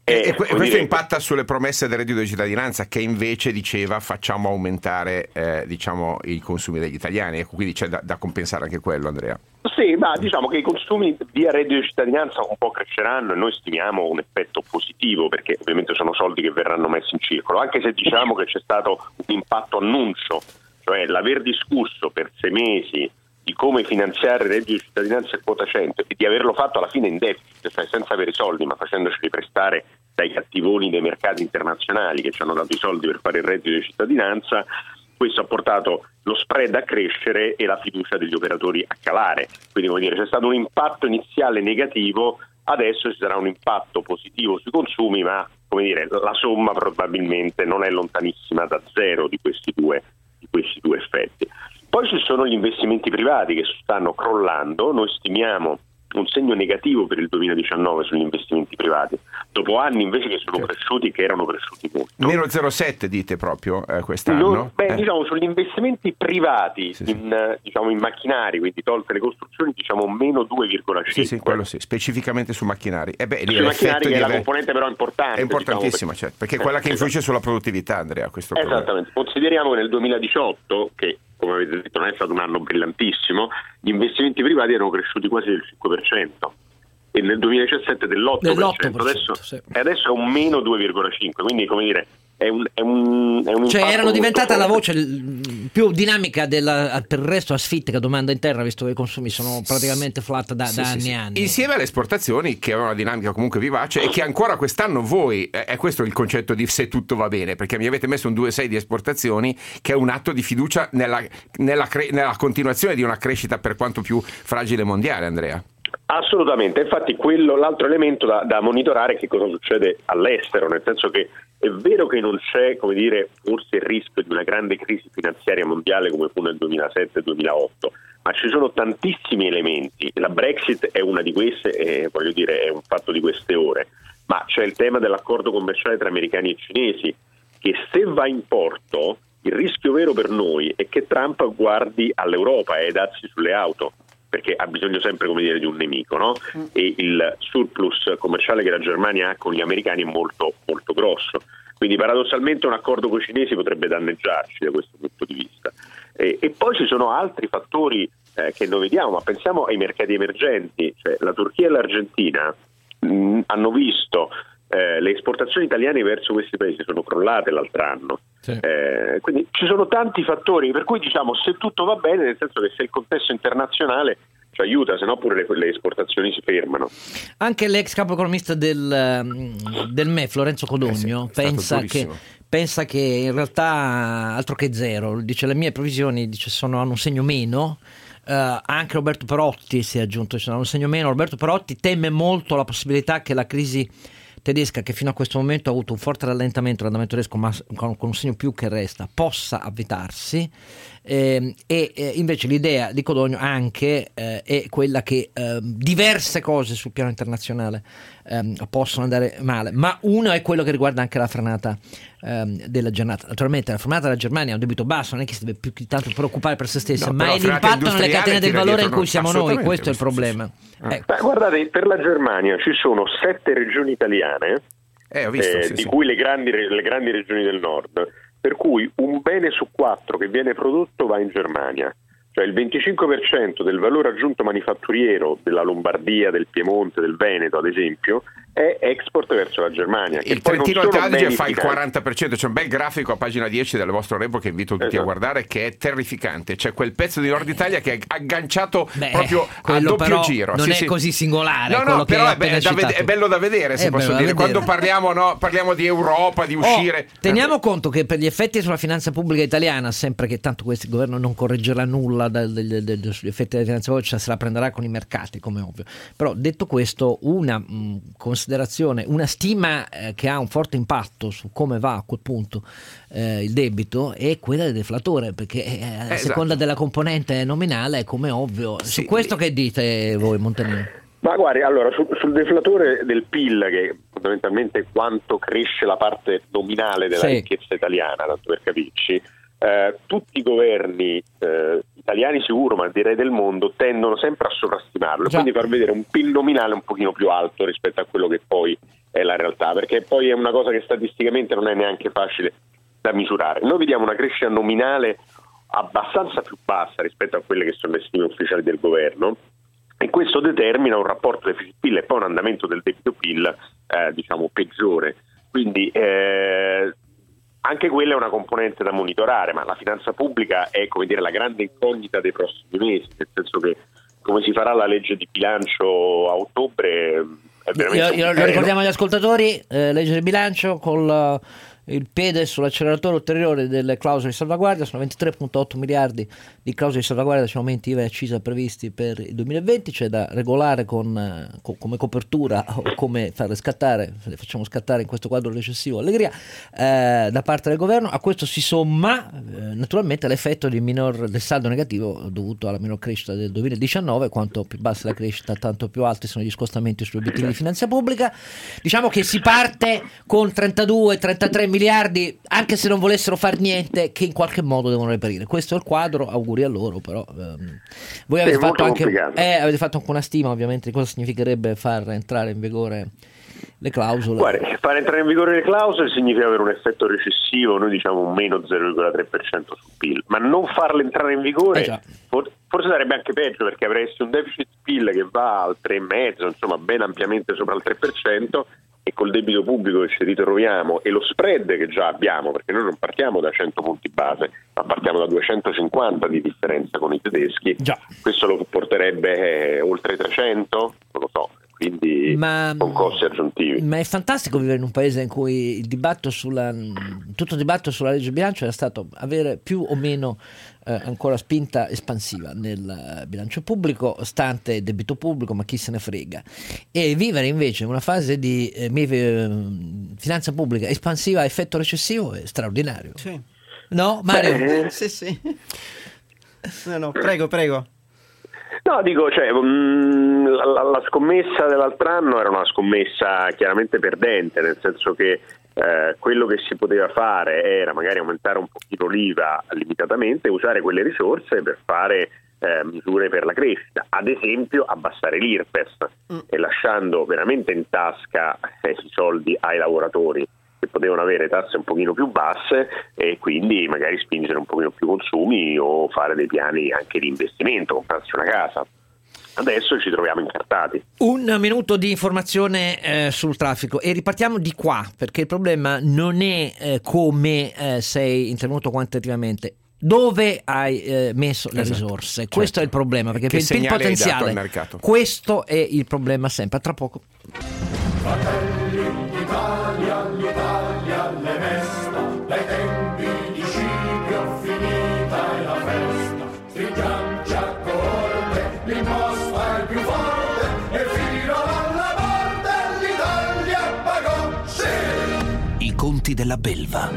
E, e come questo dire, impatta sulle promesse del reddito di cittadinanza che invece diceva facciamo aumentare eh, diciamo, i consumi degli italiani, ecco, quindi c'è da, da compensare anche quello Andrea. Sì, ma diciamo che i consumi via reddito di cittadinanza un po' cresceranno e noi stimiamo un effetto positivo perché ovviamente sono soldi che verranno messi in circolo, anche se diciamo che c'è stato un impatto annuncio, cioè l'aver discusso per sei mesi di come finanziare il reddito di cittadinanza e quota 100 e di averlo fatto alla fine in deficit, cioè senza avere soldi ma facendoci riprestare dai cattivoni dei mercati internazionali che ci hanno dato i soldi per fare il reddito di cittadinanza, questo ha portato lo spread a crescere e la fiducia degli operatori a calare. Quindi dire, c'è stato un impatto iniziale negativo, adesso ci sarà un impatto positivo sui consumi, ma dire, la somma probabilmente non è lontanissima da zero di questi due, di questi due effetti. Poi ci sono gli investimenti privati che stanno crollando, noi stimiamo un segno negativo per il 2019 sugli investimenti privati, dopo anni invece che sono cresciuti, che erano cresciuti molto. Meno 0,7 dite proprio eh, quest'anno. Non- beh, Eh. diciamo sugli investimenti privati In, eh, diciamo, in macchinari, quindi tolte le costruzioni, diciamo meno 2,5. Sì, sì, quello sì, specificamente su macchinari. E beh, lì Sui l'effetto macchinari che è la componente però importante. È importantissima, diciamo, certo, perché è quella che influisce sulla produttività, Andrea, questo è il problema. Esattamente, consideriamo che nel 2018, che come avete detto non è stato un anno brillantissimo, gli investimenti privati erano cresciuti quasi del 5% e nel 2017 dell'8%, Dell'8%, adesso, sì. e adesso è un meno 2,5%, quindi come dire è un, è un, è un Cioè, erano diventata la voce più dinamica della, per il resto asfittica domanda interna, visto che i consumi sono praticamente flat da, Sì, da sì, anni sì. e anni. Insieme alle esportazioni che avevano una dinamica comunque vivace e che ancora quest'anno voi, è questo il concetto di se tutto va bene, perché mi avete messo un 2,6 di esportazioni che è un atto di fiducia nella, nella cre- nella continuazione di una crescita per quanto più fragile mondiale, Andrea. Assolutamente, infatti quello, l'altro elemento da, da monitorare è che cosa succede all'estero, nel senso che è vero che non c'è, come dire, forse il rischio di una grande crisi finanziaria mondiale come fu nel 2007-2008, ma ci sono tantissimi elementi, la Brexit è una di queste e voglio dire è un fatto di queste ore, ma c'è il tema dell'accordo commerciale tra americani e cinesi che se va in porto il rischio vero per noi è che Trump guardi all'Europa e ai dazi sulle auto perché ha bisogno sempre come dire, di un nemico no? e il surplus commerciale che la Germania ha con gli americani è molto, molto grosso. Quindi paradossalmente un accordo con i cinesi potrebbe danneggiarci da questo punto di vista. E, e poi ci sono altri fattori eh, che noi vediamo, ma pensiamo ai mercati emergenti, cioè la Turchia e l'Argentina mh, hanno visto eh, le esportazioni italiane verso questi paesi sono crollate l'altro anno. Eh, quindi ci sono tanti fattori, per cui diciamo se tutto va bene, nel senso che se il contesto internazionale ci aiuta, se no pure le, le esportazioni si fermano. Anche l'ex capo economista del, ehm, del MEF, Lorenzo Codogno, Eh stato pensa, che, pensa che in realtà altro che zero, dice le mie previsioni dice, sono, hanno un segno meno. Eh, anche Roberto Perotti si è aggiunto, ci hanno un segno meno. Roberto Perotti teme molto la possibilità che la crisi tedesca, che fino a questo momento ha avuto un forte rallentamento dell'andamento tedesco, ma con un segno più che resta, possa avvitarsi. Ehm, e eh, invece l'idea di Codogno anche eh, è quella che ehm, diverse cose sul piano internazionale ehm, possono andare male, ma uno è quello che riguarda anche la frenata della giornata. Naturalmente la frenata della Germania è un debito basso, non è che si deve più tanto preoccupare per se stessa, No, ma è l'impatto nelle catene del valore in cui siamo noi, questo è il questo sì, problema. Ecco. Beh, guardate, per la Germania ci sono sette regioni italiane, ho visto, eh, sì, di sì. cui le grandi, le grandi regioni del nord, per cui un bene su quattro che viene prodotto va in Germania. Cioè il 25% del valore aggiunto manifatturiero della Lombardia, del Piemonte, del Veneto, ad esempio, è export verso la Germania. che Il poi non Trentino Alto Adige fa il finali. 40%, c'è un bel grafico a pagina 10 del vostro report che invito tutti a Esatto. guardare che è terrificante. C'è quel pezzo di Nord Italia che è agganciato Beh, proprio a doppio giro. non Sì, è sì. così singolare No, no, però è, be- da ved- è bello da vedere, se È posso bello da dire. Quando vedere. parliamo, no, parliamo di Europa, di uscire. Oh, teniamo conto che per gli effetti sulla finanza pubblica italiana, sempre che tanto questo governo non correggerà nulla sugli effetti della finanza pubblica, se la prenderà con i mercati, come ovvio. Però detto questo, una mh, considerazione una stima eh, che ha un forte impatto su come va a quel punto eh, il debito è quella del deflatore, perché eh, a Esatto. seconda della componente nominale, come ovvio. Sì, su questo che dite voi, Montanini? Ma guardi, allora sul, sul deflatore del PIL, che è fondamentalmente quanto cresce la parte nominale della Sì. ricchezza italiana, tanto per capirci, eh, tutti i governi eh, italiani sicuro, ma direi del mondo, tendono sempre a sovrastimarlo, Già. quindi far vedere un PIL nominale un pochino più alto rispetto a quello che poi è la realtà, perché poi è una cosa che statisticamente non è neanche facile da misurare. Noi vediamo una crescita nominale abbastanza più bassa rispetto a quelle che sono le stime ufficiali del governo e questo determina un rapporto deficit-PIL e poi un andamento del debito-PIL eh, diciamo peggiore. Quindi eh, anche quella è una componente da monitorare, ma la finanza pubblica è come dire, la grande incognita dei prossimi mesi, nel senso che come si farà la legge di bilancio a ottobre eh, è veramente Io- io- lo ricordiamo agli ascoltatori, eh, legge del bilancio con la- il piede sull'acceleratore ulteriore delle clausole di salvaguardia, sono 23.8 miliardi di clausole di salvaguardia, diciamo aumenti IVA e accisa previsti per il 2020, c'è da regolare con, eh, co- come copertura o come far scattare, le facciamo scattare in questo quadro recessivo, allegria, eh, da parte del governo, a questo si somma eh, naturalmente l'effetto minor, del saldo negativo dovuto alla minor crescita del 2019, quanto più bassa la crescita tanto più alti sono gli scostamenti sugli obiettivi di finanza pubblica, diciamo che si parte con 32-33 miliardi, anche se non volessero fare niente, che in qualche modo devono reperire. Questo è il quadro, auguri a loro, però ehm, voi avete fatto, anche, eh, avete fatto anche una stima ovviamente di cosa significherebbe far entrare in vigore le clausole. Guarda, fare entrare in vigore le clausole significa avere un effetto recessivo, noi diciamo un meno 0,3% sul PIL, ma non farle entrare in vigore Eh for- forse sarebbe anche peggio perché avresti un deficit PIL che va al 3,5%, insomma ben ampiamente sopra il 3% e col debito pubblico che ci ritroviamo e lo spread che già abbiamo, perché noi non partiamo da 100 punti base, ma partiamo da 250 di differenza con i tedeschi, Già. questo lo porterebbe eh, oltre i 300, non lo so, quindi Ma- con costi aggiuntivi. Ma è fantastico vivere in un paese in cui il dibattito sulla, tutto il dibattito sulla legge di bilancio era stato avere più o meno eh, ancora spinta espansiva nel eh, bilancio pubblico, stante debito pubblico, ma chi se ne frega. E vivere invece in una fase di eh, eh, finanza pubblica espansiva a effetto recessivo è straordinario. Sì. No, Mario? Beh, Sì, sì. No, no, prego, prego. No, dico, cioè, la, la- la scommessa dell'altro anno era una scommessa chiaramente perdente, nel senso che eh, quello che si poteva fare era magari aumentare un pochino l'IVA limitatamente e usare quelle risorse per fare eh, misure per la crescita, ad esempio abbassare l'IRPES e lasciando veramente in tasca eh, i soldi ai lavoratori che potevano avere tasse un pochino più basse e quindi magari spingere un pochino più consumi o fare dei piani anche di investimento, comprarsi una casa. Adesso ci troviamo incartati. Un minuto di informazione eh, sul traffico e ripartiamo di qua perché il problema non è eh, come eh, sei intervenuto quantitativamente. Dove hai eh, messo le Esatto, risorse? certo. Questo è il problema perché Che per il potenziale questo è il problema sempre. A Tra poco. Fratelli d'Italia, sì! I conti della belva.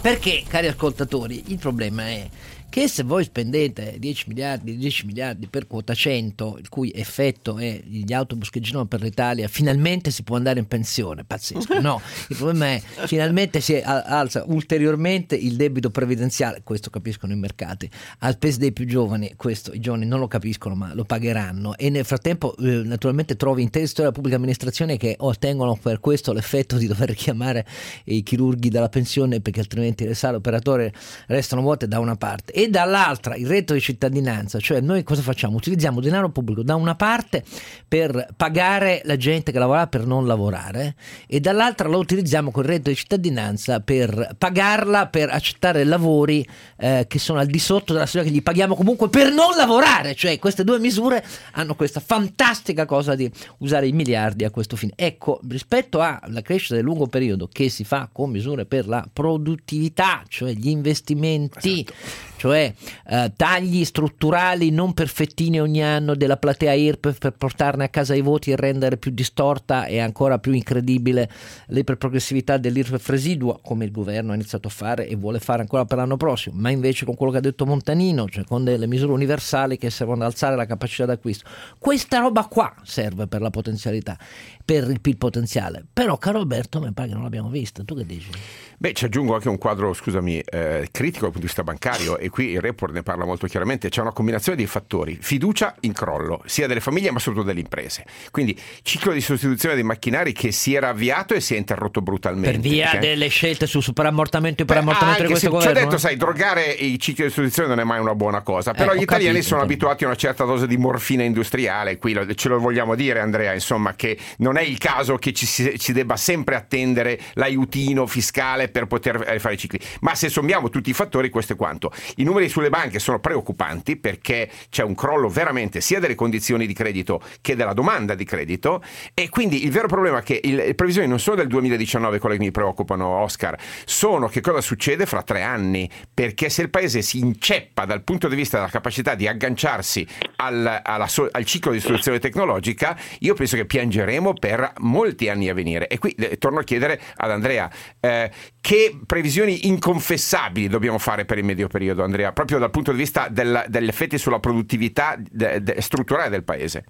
Perché, cari ascoltatori, il problema è che se voi spendete 10 miliardi, 10 miliardi per quota 100, il cui effetto è gli autobus che girano per l'Italia, finalmente si può andare in pensione, pazzesco. No, il problema è finalmente si alza ulteriormente il debito previdenziale, questo capiscono i mercati, a spese dei più giovani, questo i giovani non lo capiscono ma lo pagheranno. E nel frattempo eh, naturalmente trovi intere storie della pubblica amministrazione che ottengono per questo l'effetto di dover chiamare i chirurghi dalla pensione perché altrimenti le sale operatorie restano vuote da una parte e dall'altra il reddito di cittadinanza, cioè noi cosa facciamo? Utilizziamo denaro pubblico da una parte per pagare la gente che lavora per non lavorare e dall'altra lo utilizziamo con il reddito di cittadinanza per pagarla per accettare lavori eh, che sono al di sotto della soglia che gli paghiamo comunque per non lavorare, cioè queste due misure hanno questa fantastica cosa di usare i miliardi a questo fine. Ecco, rispetto alla crescita del lungo periodo che si fa con misure per la produttività, cioè gli investimenti, cioè cioè eh, tagli strutturali non perfettini ogni anno della platea IRPEF per portarne a casa i voti e rendere più distorta e ancora più incredibile l'iperprogressività dell'IRPEF residua, come il governo ha iniziato a fare e vuole fare ancora per l'anno prossimo, ma invece con quello che ha detto Montanino, cioè con delle misure universali che servono ad alzare la capacità d'acquisto. Questa roba qua serve per la potenzialità, per il PIL potenziale. Però, caro Alberto, mi pare che non l'abbiamo vista. Tu che dici? Beh, ci aggiungo anche un quadro, scusami, eh, critico dal punto di vista bancario e qui il report ne parla molto chiaramente, c'è una combinazione di fattori, fiducia in crollo, sia delle famiglie ma soprattutto delle imprese. Quindi ciclo di sostituzione dei macchinari che si era avviato e si è interrotto brutalmente. Per via perché- delle scelte su superammortamento e Beh, iperammortamento di questo se- ci ho governo. detto, sai, drogare i cicli di sostituzione non è mai una buona cosa, però Eh, gli italiani capito, sono però. abituati a una certa dose di morfina industriale, qui lo- ce lo vogliamo dire Andrea, insomma, che non è il caso che ci, si- ci debba sempre attendere l'aiutino fiscale per poter eh, fare i cicli, ma se sommiamo tutti i fattori questo è quanto. I numeri sulle banche sono preoccupanti perché c'è un crollo veramente sia delle condizioni di credito che della domanda di credito e quindi il vero problema è che le previsioni non sono del 2019 quelle che mi preoccupano Oscar, sono che cosa succede fra tre anni, perché se il paese si inceppa dal punto di vista della capacità di agganciarsi al, alla al ciclo di soluzione tecnologica, io penso che piangeremo per molti anni a venire. E qui eh, torno a chiedere ad Andrea, eh, che previsioni inconfessabili dobbiamo fare per il medio periodo, Andrea, proprio dal punto di vista del- degli effetti sulla produttività de- de- strutturale del paese?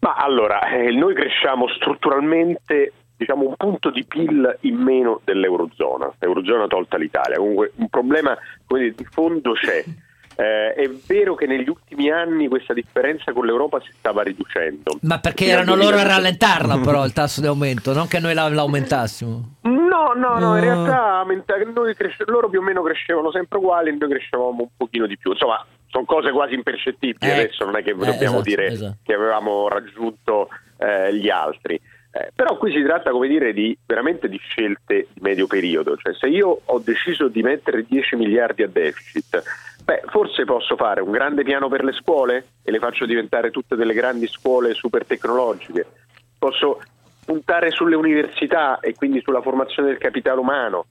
Ma allora, eh, noi cresciamo strutturalmente diciamo un punto di PIL in meno dell'Eurozona, l'Eurozona tolta l'Italia, comunque un problema di fondo c'è. Eh, è vero che negli ultimi anni questa differenza con l'Europa si stava riducendo. Ma perché al erano loro a 2000 rallentarla [laughs] però il tasso di aumento, non che noi la- l'aumentassimo. No, no, no, in realtà cresce- loro più o meno crescevano sempre uguali e noi crescevamo un pochino di più. Insomma, sono cose quasi impercettibili Eh, adesso, non è che eh, dobbiamo esatto, dire esatto. che avevamo raggiunto eh, gli altri. Eh, però qui si tratta, come dire, di veramente di scelte di medio periodo. Cioè, se io ho deciso di mettere 10 miliardi a deficit, beh, forse posso fare un grande piano per le scuole e le faccio diventare tutte delle grandi scuole super tecnologiche. Posso puntare sulle università e quindi sulla formazione del capitale umano.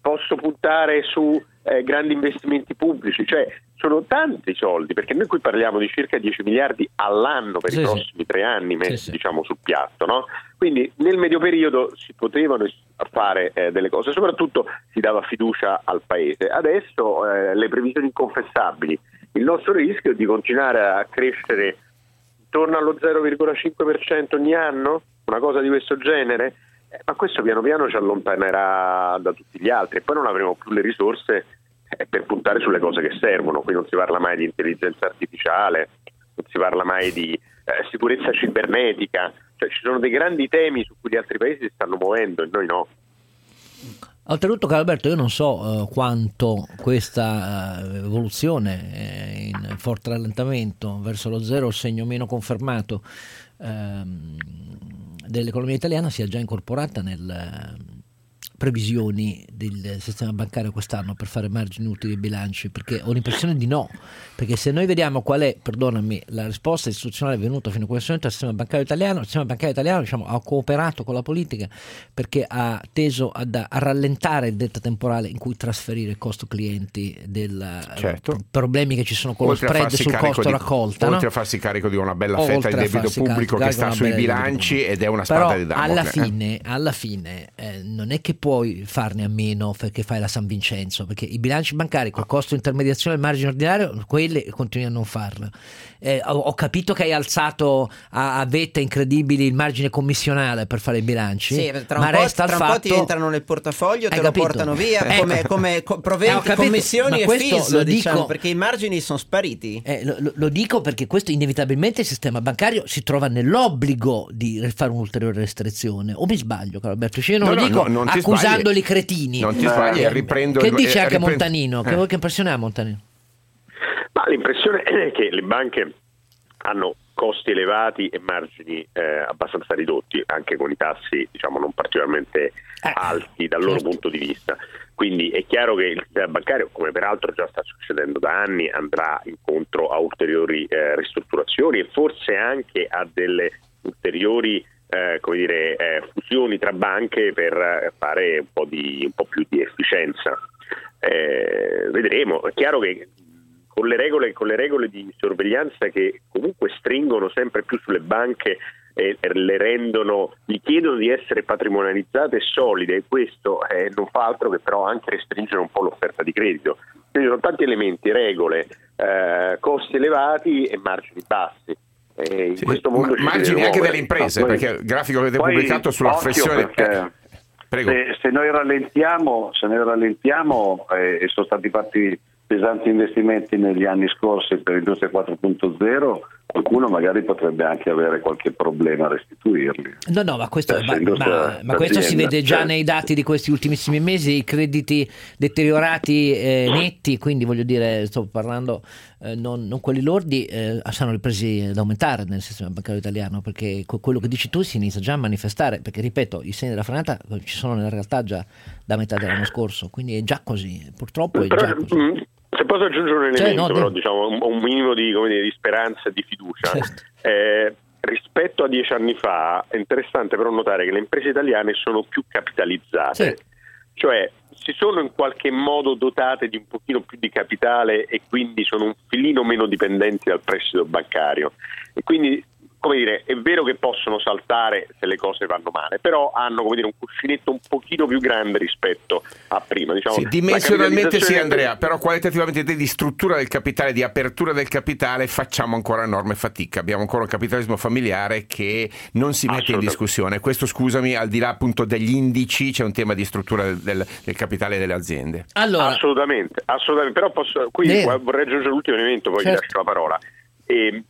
Posso puntare su eh, grandi investimenti pubblici, cioè sono tanti soldi, perché noi qui parliamo di circa 10 miliardi all'anno per Sì, i sì. prossimi tre anni messi Sì, sì. diciamo sul piatto, no? Quindi nel medio periodo si potevano fare eh, delle cose, soprattutto si dava fiducia al paese. Adesso eh, le previsioni inconfessabili, il nostro rischio è di continuare a crescere intorno allo 0,5% ogni anno, una cosa di questo genere, Eh, ma questo piano piano ci allontanerà da tutti gli altri e poi non avremo più le risorse eh, per puntare sulle cose che servono. Qui non si parla mai di intelligenza artificiale, non si parla mai di eh, sicurezza cibernetica, cioè ci sono dei grandi temi su cui gli altri paesi si stanno muovendo e noi no. Oltretutto, caro Alberto, io non so eh, quanto questa eh, evoluzione eh, in forte rallentamento verso lo zero, segno meno confermato ehm, dell'economia italiana, sia già incorporata nelle previsioni del sistema bancario quest'anno per fare margini utili ai bilanci, perché ho l'impressione di no, perché se noi vediamo qual è, perdonami, la risposta istituzionale venuta fino a questo momento al sistema bancario italiano, il sistema bancario italiano diciamo, ha cooperato con la politica perché ha teso ad- a rallentare il delta temporale in cui trasferire il costo clienti del Certo. pro- problemi che ci sono con Oltre lo spread sul costo di- raccolta. Oltre no? a farsi carico di una bella Oltre fetta di debito pubblico che sta sui bilanci ed è una Però spada di Damocle. alla eh. fine, alla fine eh, non è che puoi farne a meno perché fai la San Vincenzo, perché i bilanci bancari col costo di intermediazione e il margine ordinario, quelli continui a non farlo. Eh, ho, ho capito che hai alzato a, a vette incredibili il margine commissionale per fare i bilanci, Sì, tra un ma po', resta tra il un po' fatto... ti entrano nel portafoglio, te lo capito? portano via Ecco. come, come co- Eh, proventi, capito, commissioni ma e FIS, lo diciamo, dico- perché i margini sono spariti. Eh, lo, lo- lo dico perché questo inevitabilmente il sistema bancario si trova nell'obbligo di fare un'ulteriore restrizione. O mi sbaglio, caro Alberto? Cioè, io non No, lo no, dico no, non ti accusandoli sbagli. cretini. Non ti sbagli, Eh, riprendo Che il- dice eh, anche riprendo- Montanino? Che, eh. che impressione ha Montanino? Ma l'impressione [clears throat] è che le banche hanno costi elevati e margini eh, abbastanza ridotti, anche con i tassi diciamo, non particolarmente alti dal loro certo. punto di vista. Quindi è chiaro che il sistema bancario, come peraltro già sta succedendo da anni, andrà incontro a ulteriori eh, ristrutturazioni e forse anche a delle ulteriori eh, come dire, eh, fusioni tra banche per eh, fare un po', di, un po' più di efficienza. eh, vedremo. È chiaro che con le, regole, con le regole di sorveglianza che comunque stringono sempre più sulle banche e le rendono, gli chiedono di essere patrimonializzate e solide e questo eh, non fa altro che però anche restringere un po' l'offerta di credito. Quindi sono tanti elementi, regole, eh, costi elevati e margini bassi. E in Sì, questo mondo deve anche muovere. delle imprese, No, perché il grafico che avete Poi, pubblicato sulla flessione... perché eh. Se, se noi rallentiamo, se noi rallentiamo eh, e sono stati fatti pesanti investimenti negli anni scorsi per Industria 4.0, qualcuno magari potrebbe anche avere qualche problema a restituirli. No, no, ma questo, Eh, ma- ma- ma questo si vede già certo. nei dati di questi ultimissimi mesi, i crediti deteriorati eh, netti, quindi voglio dire, sto parlando eh, non, non quelli lordi, eh, sono ripresi ad aumentare nel sistema bancario italiano, perché que- quello che dici tu si inizia già a manifestare, perché ripeto, i segni della frenata eh, ci sono nella realtà già da metà dell'anno scorso, quindi è già così, purtroppo è già così. Se posso aggiungere un Cioè, elemento, no, però, di- diciamo, un, un minimo di, come dire, di speranza e di fiducia. Certo. Eh, rispetto a dieci anni fa è interessante però notare che le imprese italiane sono più capitalizzate, cioè si sono in qualche modo dotate di un pochino più di capitale e quindi sono un filino meno dipendenti dal prestito bancario. E quindi, come dire, è vero che possono saltare se le cose vanno male, però hanno come dire, un cuscinetto un pochino più grande rispetto a prima. Diciamo, Sì, dimensionalmente sì Andrea, però qualitativamente di struttura del capitale, di apertura del capitale facciamo ancora enorme fatica, abbiamo ancora un capitalismo familiare che non si mette in discussione, questo scusami al di là appunto degli indici c'è un tema di struttura del, del- del capitale delle aziende. Allora, Assolutamente, assolutamente. Però posso, qui Bene. vorrei aggiungere l'ultimo elemento, poi Certo. vi lascio la parola. E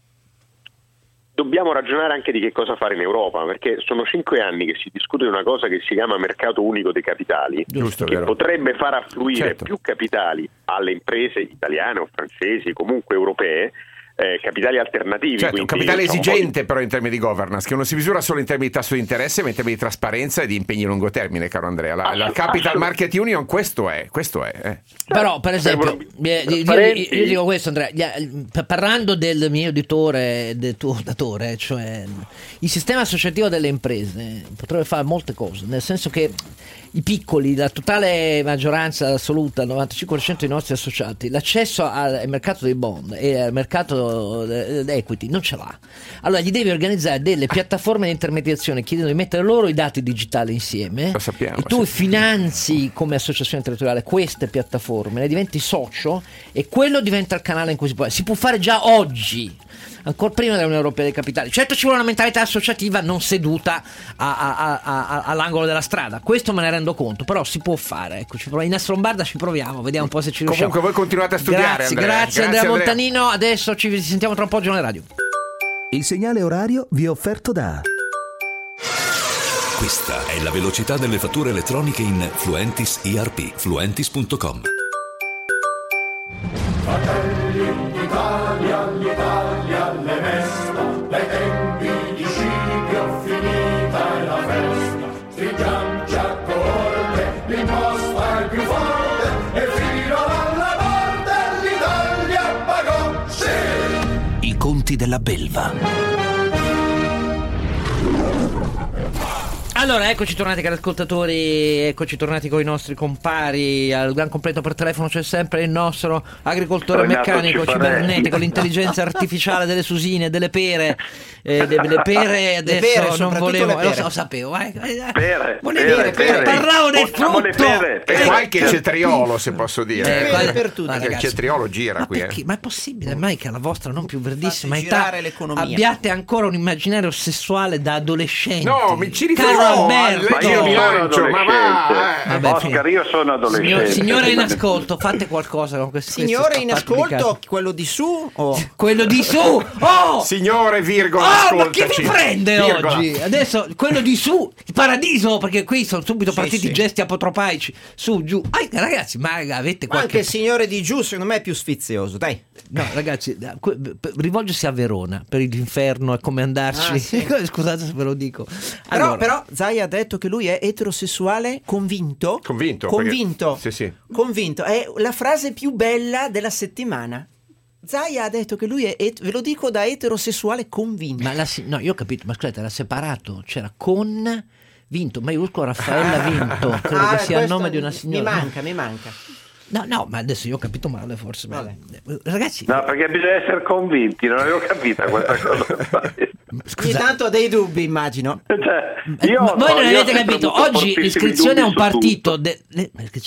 dobbiamo ragionare anche di che cosa fare in Europa, perché sono cinque anni che si discute di una cosa che si chiama mercato unico dei capitali, Giusto, che vero. potrebbe far affluire Certo. più capitali alle imprese italiane o francesi, comunque europee, eh, capitali alternativi. Certo, un quindi, capitale diciamo, un po' di- esigente però in termini di governance, che non si misura solo in termini di tasso di interesse, ma in termini di trasparenza e di impegni a lungo termine, caro Andrea. La, la Capital Market Union questo è, questo è. eh. Però, per esempio, eh, io, io- dico questo, Andrea, parlando del mio editore, del tuo datore, cioè il sistema associativo delle imprese potrebbe fare molte cose, nel senso che i piccoli, la totale maggioranza assoluta, il 95% dei nostri associati, l'accesso al al mercato dei bond e al mercato eh, equity non ce l'ha. Allora gli devi organizzare delle piattaforme di intermediazione chiedendo di mettere loro i dati digitali insieme Lo sappiamo, e tu finanzi come associazione territoriale queste piattaforme, ne diventi socio e quello diventa il canale in cui si può. Si può fare già oggi. Ancora prima dell'Unione Europea dei Capitali. Certo ci vuole una mentalità associativa non seduta a- a- a- all'angolo della strada, questo me ne rendo conto, però si può fare. Ecco, in Astrombarda ci proviamo, vediamo un po' se ci riusciamo. Comunque voi continuate a studiare, Grazie, Andrea. grazie, Grazie, Andrea Andrea. Montanino. Adesso ci sentiamo tra un po' a Giornale Radio. Il segnale orario vi è offerto da Questa è la velocità delle fatture elettroniche in Fluentis ERP. Fluentis.com. della belva. Allora, eccoci tornati cari ascoltatori, eccoci tornati con i nostri compari, al gran completo per telefono c'è sempre il nostro agricoltore Renato meccanico, cibernetico, l'intelligenza [laughs] artificiale delle susine, delle pere, eh, de- le pere adesso pere, non volevo, le eh, lo, pere. so- lo sapevo, vai. Pere, Volevo pere, dire, pere. parlavo del Portiamo le frutto. pere, E pere. qualche cetriolo, se posso dire. Eh, Pere guarda- per tutti. guarda, il cetriolo gira ma qui. eh. Ma è possibile mai che alla vostra non più verdissima Fate età abbiate ancora un immaginario sessuale da adolescenti? No, mi ci Caro Alberto. Ma io Mi lancio, ma va, eh. Vabbè, Oscar, io sono adolescente. Signor- signore in ascolto, fate qualcosa con questi Signore in ascolto, quello di su o... [laughs] Quello di su! Oh! Signore, virgola, Oh, ma chi vi prende Virgola. oggi? Adesso quello di su, il paradiso, perché qui sono subito Sì, partiti sì. gesti apotropaici. Su, giù. Ah, ragazzi, ma avete Ma anche qualche. il signore di giù secondo me è più sfizioso, dai. No, ragazzi, rivolgersi a Verona per l'inferno e come andarci. Ah, sì. [laughs] Scusate se ve lo dico. Però, Allora, però Zai ha detto che lui è eterosessuale convinto. Convinto, Convinto. perché- sì, sì. Convinto. È la frase più bella della settimana. Zai ha detto che lui è, et- ve lo dico da eterosessuale convinto. Ma la no, io ho capito, ma scusate, era separato, c'era con vinto, maiuscolo Raffaella [laughs] Vinto, credo Ah, che sia il nome di una Mi signora. manca, mi manca. No, no, ma adesso io ho capito male forse. ma- eh, Ragazzi, No, perché bisogna essere convinti, non avevo capito questa cosa. [laughs] [laughs] Ogni tanto ho dei dubbi, immagino. Cioè, io, Ma voi non avete capito, oggi l'iscrizione a un partito, de-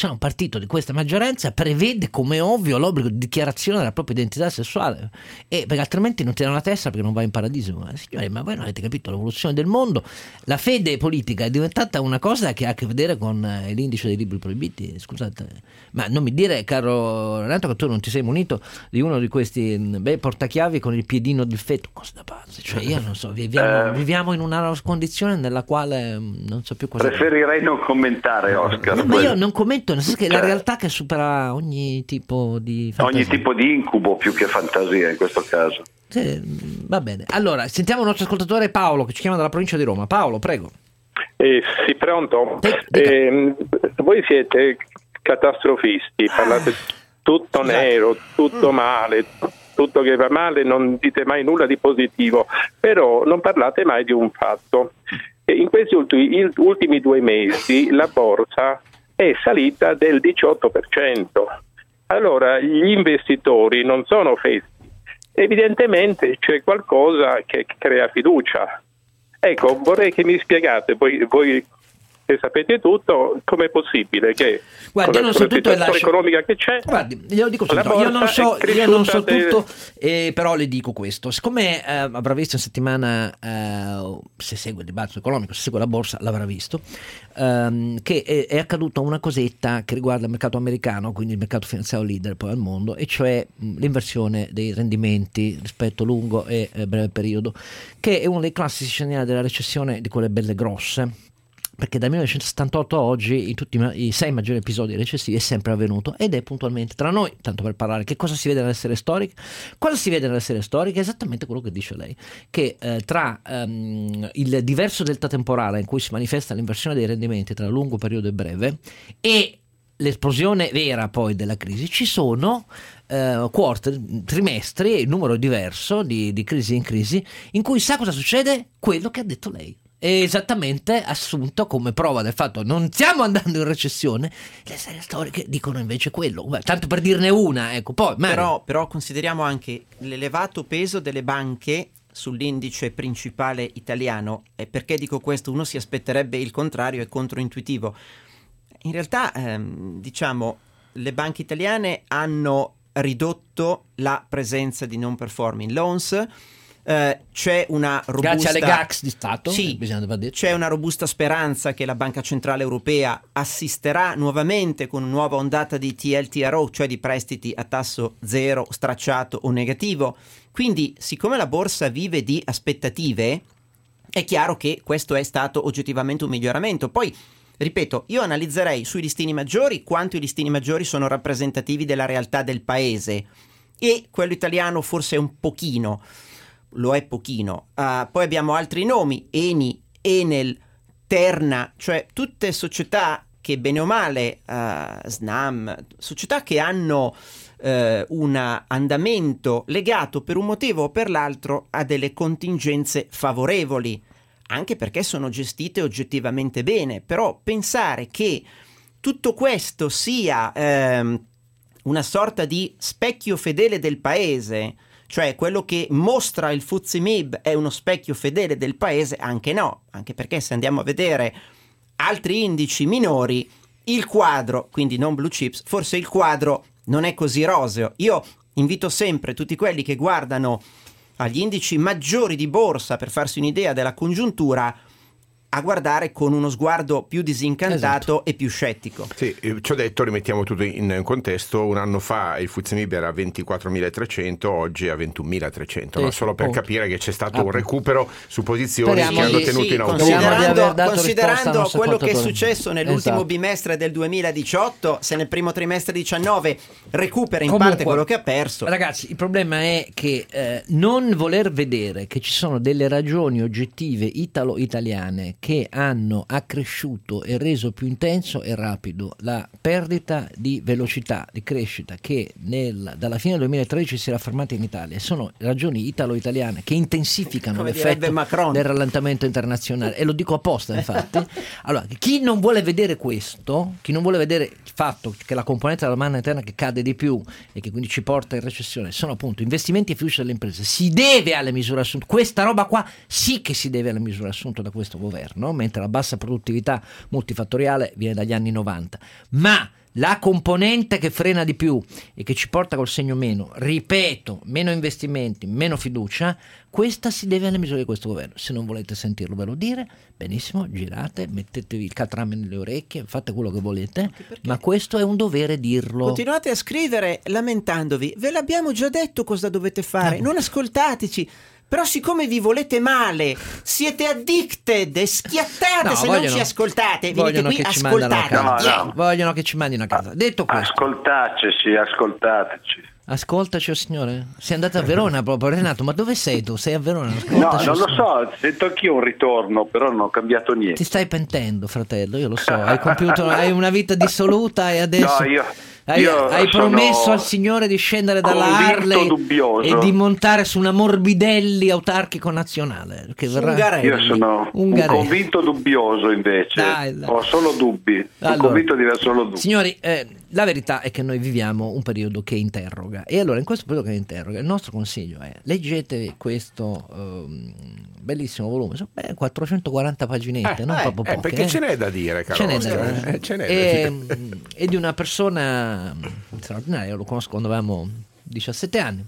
a un partito di questa maggioranza prevede come ovvio l'obbligo di dichiarazione della propria identità sessuale e perché altrimenti non tirano la testa perché non va in paradiso. Ma, signori, ma voi non avete capito l'evoluzione del mondo? La fede politica è diventata una cosa che ha a che vedere con eh, l'indice dei libri proibiti. Scusate, ma non mi dire, caro Renato, che tu non ti sei munito di uno di questi mh, bei portachiavi con il piedino del feto. Cosa da pazzi? Cioè, io non so, viviamo, Eh. viviamo in una condizione nella quale mh, non so più cosa. Preferirei non commentare, Oscar. No, ma io non commento, nel senso che la Cioè, realtà che supera ogni tipo di fantasia. Ogni tipo di incubo più che fantasia in questo caso. Sì, mh, va bene. Allora, sentiamo il nostro ascoltatore Paolo che ci chiama dalla provincia di Roma. Paolo, prego. Eh, sì, pronto. Eh, voi siete catastrofisti, parlate tutto nero, tutto male, tutto che va male, non dite mai nulla di positivo, però non parlate mai di un fatto. E In questi ultimi, ultimi due mesi la borsa è salita del 18%. Allora gli investitori non sono festi, evidentemente c'è qualcosa che crea fiducia. Ecco, vorrei che mi spiegate, voi, voi che sapete tutto, com'è possibile che Guarda, con la, so tutto e lascio- economica che c'è, Guardi, glielo dico subito, io non so, io non so del- tutto, eh, però le dico questo. Siccome eh, avrà visto in settimana, eh, se segue il dibattito economico, se segue la borsa, l'avrà visto, ehm, che è, è accaduta una cosetta che riguarda il mercato americano, quindi il mercato finanziario leader poi al mondo, e cioè mh, l'inversione dei rendimenti rispetto a lungo e eh, breve periodo, che è uno dei classici segnali della recessione di quelle belle grosse perché dal 1978 a oggi in tutti i sei maggiori episodi recessivi è sempre avvenuto ed è puntualmente tra noi, tanto per parlare, che cosa si vede nelle serie storiche? Cosa si vede nelle serie storiche? Esattamente quello che dice lei, che eh, tra ehm, il diverso delta temporale in cui si manifesta l'inversione dei rendimenti tra lungo periodo e breve e l'esplosione vera poi della crisi ci sono eh, quarter, trimestri, numero diverso di, di crisi in crisi in cui sa cosa succede? Quello che ha detto lei è esattamente assunto come prova del fatto che non stiamo andando in recessione le serie storiche dicono invece quello Beh, tanto per dirne una ecco poi. Però, però consideriamo anche l'elevato peso delle banche sull'indice principale italiano. E perché dico questo? Uno si aspetterebbe il contrario, è controintuitivo. In realtà, ehm, diciamo, le banche italiane hanno ridotto la presenza di non performing loans. Eh, c'è una robusta grazie alle GACS di Stato Sì, eh, c'è una robusta speranza che la Banca Centrale Europea assisterà nuovamente con una nuova ondata di TLTRO, cioè di prestiti a tasso zero, stracciato o negativo. Quindi, siccome la borsa vive di aspettative, è chiaro che questo è stato oggettivamente un miglioramento. Poi, ripeto, io analizzerei sui listini maggiori quanto i listini maggiori sono rappresentativi della realtà del paese e quello italiano forse un pochino, lo è pochino. Ah, poi abbiamo altri nomi, Eni, Enel, Terna, cioè tutte società che bene o male, ah, Snam, società che hanno eh, un andamento legato per un motivo o per l'altro a delle contingenze favorevoli, anche perché sono gestite oggettivamente bene, però pensare che tutto questo sia ehm, una sorta di specchio fedele del paese, cioè quello che mostra il Fuzzy Mib è uno specchio fedele del paese, anche no, anche perché se andiamo a vedere altri indici minori, il quadro, quindi non blue chips, forse il quadro non è così roseo. Io invito sempre tutti quelli che guardano agli indici maggiori di borsa per farsi un'idea della congiuntura a guardare con uno sguardo più disincantato e più scettico. Sì, eh, ci ho detto, rimettiamo tutto in contesto, un anno fa il Fuzzi Mib era a 24.300, oggi è a 21.300, no? Solo per punto. capire che c'è stato Ah, un recupero su posizioni Speriamo che hanno tenuto Sì, in aver considerando, considerando quello che è successo nell'ultimo Esatto. bimestre del 2018, se nel primo trimestre 19 recupera in Comunque, parte quello che ha perso. Ragazzi, il problema è che eh, non voler vedere che ci sono delle ragioni oggettive italo-italiane che hanno accresciuto e reso più intenso e rapido la perdita di velocità di crescita che nel- dalla fine del 2013 si era fermata in Italia. Sono ragioni italo-italiane che intensificano Come l'effetto del rallentamento internazionale e lo dico apposta infatti. [laughs] Allora, chi non vuole vedere questo, chi non vuole vedere il fatto che la componente della domanda interna che cade di più e che quindi ci porta in recessione sono appunto investimenti e fiducia delle imprese, si deve alle misure assunte. Questa roba qua sì che si deve alle misure assunte da questo governo, mentre la bassa produttività multifattoriale viene dagli anni 90. Ma la componente che frena di più e che ci porta col segno meno, ripeto, meno investimenti, meno fiducia, questa si deve alle misure di questo governo. Se non volete sentirlo ve lo dire, benissimo, girate, mettetevi il catrame nelle orecchie, fate quello che volete, ma questo è un dovere dirlo. Continuate a scrivere lamentandovi. Ve l'abbiamo già detto cosa dovete fare. Non ascoltateci. Però siccome vi volete male, siete addicted e schiattate No, se non vogliono- ci ascoltate. Venite vogliono qui, che ci mandano a ascoltate. casa. No, no. Vogliono che ci mandino a casa. Detto questo, Ascoltateci, ascoltateci. ascoltaci, oh signore. Sei andato a Verona proprio, Renato. Ma dove sei tu? Sei a Verona? No, Ascoltaci, non oh lo so, sento anch'io un ritorno, però non ho cambiato niente. Ti stai pentendo, fratello, io lo so. Hai compiuto, [laughs] hai una vita dissoluta e adesso. No, io- Hai, io hai promesso al Signore di scendere dalla Harley dubbioso. e di montare su una Morbidelli autarchico nazionale. Che verrà... Io sono un convinto dubbioso invece. Dai, dai. Ho solo dubbi. Sono Allora. convinto di avere solo dubbi. Signori, eh, la verità è che noi viviamo un periodo che interroga e allora in questo periodo che interroga il nostro consiglio è leggetevi questo ehm, bellissimo volume, sono beh, 440 paginette, Eh, non eh, proprio eh, poche. perché eh. ce n'è da dire, caro Ce n'è da eh, ce n'è da e, dire. e di una persona straordinaria, io lo conosco quando avevamo 17 anni.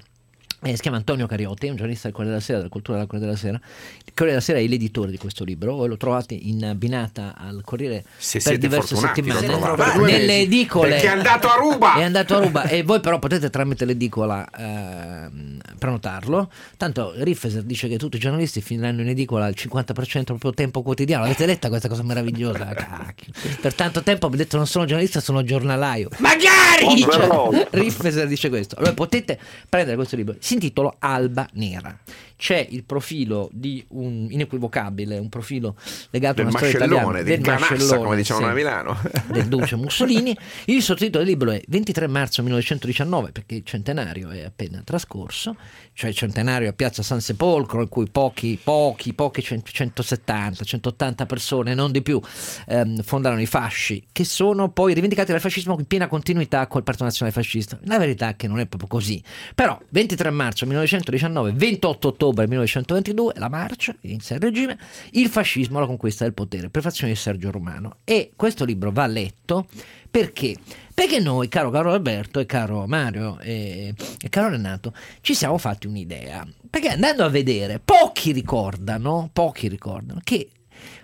Eh, si chiama Antonio Cariotti, è un giornalista del Corriere della Sera, della cultura del Corriere della Sera. Il Corriere della Sera è l'editore di questo libro, voi lo trovate in abbinata al Corriere Se per diverse settimane. trovate. Nelle edicole. Perché è andato a Ruba! È andato a Ruba e voi però potete tramite l'edicola ehm, prenotarlo. Tanto Riffeser dice che tutti i giornalisti finiranno in edicola al 50% del proprio tempo quotidiano. Avete letta questa cosa meravigliosa? [laughs] Cacchio. Per tanto tempo ho detto non sono giornalista, sono giornalaio. Magari! Oh. Cioè, Riffeser dice questo. Allora potete prendere questo libro. Si intitola Alba Nera. C'è il profilo di un inequivocabile, un profilo legato a Del una storia italiana del mascellone, come dicevano sì a Milano. [laughs] del duce Mussolini. Il sottotitolo del libro è 23 marzo 1919, perché il centenario è appena trascorso, cioè il centenario a Piazza San Sepolcro, in cui pochi, pochi, pochi, cent- 170, 180 persone, non di più, ehm, fondarono i fasci, che sono poi rivendicati dal fascismo in piena continuità col Partito Nazionale Fascista. La verità è che non è proprio così. Però 23 marzo 1919, 28 ottobre 1922, la marcia, inizia il regime, il fascismo, la conquista del potere, prefazione di Sergio Romano. E questo libro va letto perché? Perché noi, caro caro Alberto e caro Mario e, e caro Renato, ci siamo fatti un'idea. Perché andando a vedere, pochi ricordano, pochi ricordano che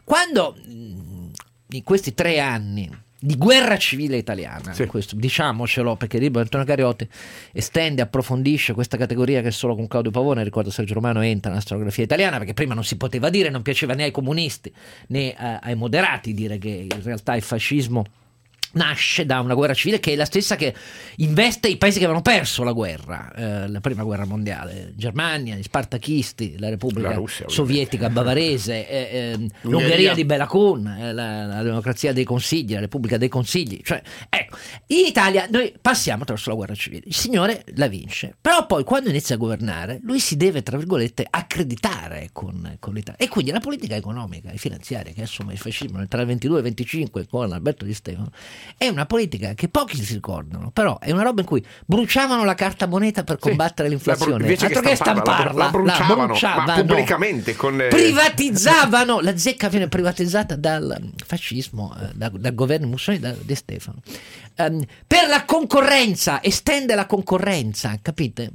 quando mh, in questi tre anni di guerra civile italiana, questo, diciamocelo perché il libro di Antonio Cariotti estende, approfondisce questa categoria che solo con Claudio Pavone, ricordo Sergio Romano, entra nella storiografia italiana perché prima non si poteva dire, non piaceva né ai comunisti né eh, ai moderati dire che in realtà il fascismo nasce da una guerra civile che è la stessa che investe i paesi che avevano perso la guerra, eh, la prima guerra mondiale, Germania, gli spartachisti, la Repubblica La Russia. Sovietica bavarese, [laughs] eh, ehm, L'Ungheria. di Bela Kun, eh, la, la democrazia dei consigli, la Repubblica dei consigli. Cioè, ecco, in Italia noi passiamo attraverso la guerra civile, il signore la vince, però poi quando inizia a governare lui si deve, tra virgolette, accreditare con, con l'Italia. E quindi la politica economica e finanziaria che assume il fascismo tra il 22 e il 25 con Alberto Di Stefano è una politica che pochi si ricordano, però è una roba in cui bruciavano la carta moneta per combattere La l'inflazione. bru- invece che Altro che stamparla, la- stamparla, la bruciavano, ma bruciavano. pubblicamente con, eh, privatizzavano. La zecca viene privatizzata dal fascismo, eh, da- dal governo Mussolini, da De Stefano. Ehm, per la concorrenza, estende la concorrenza, capite?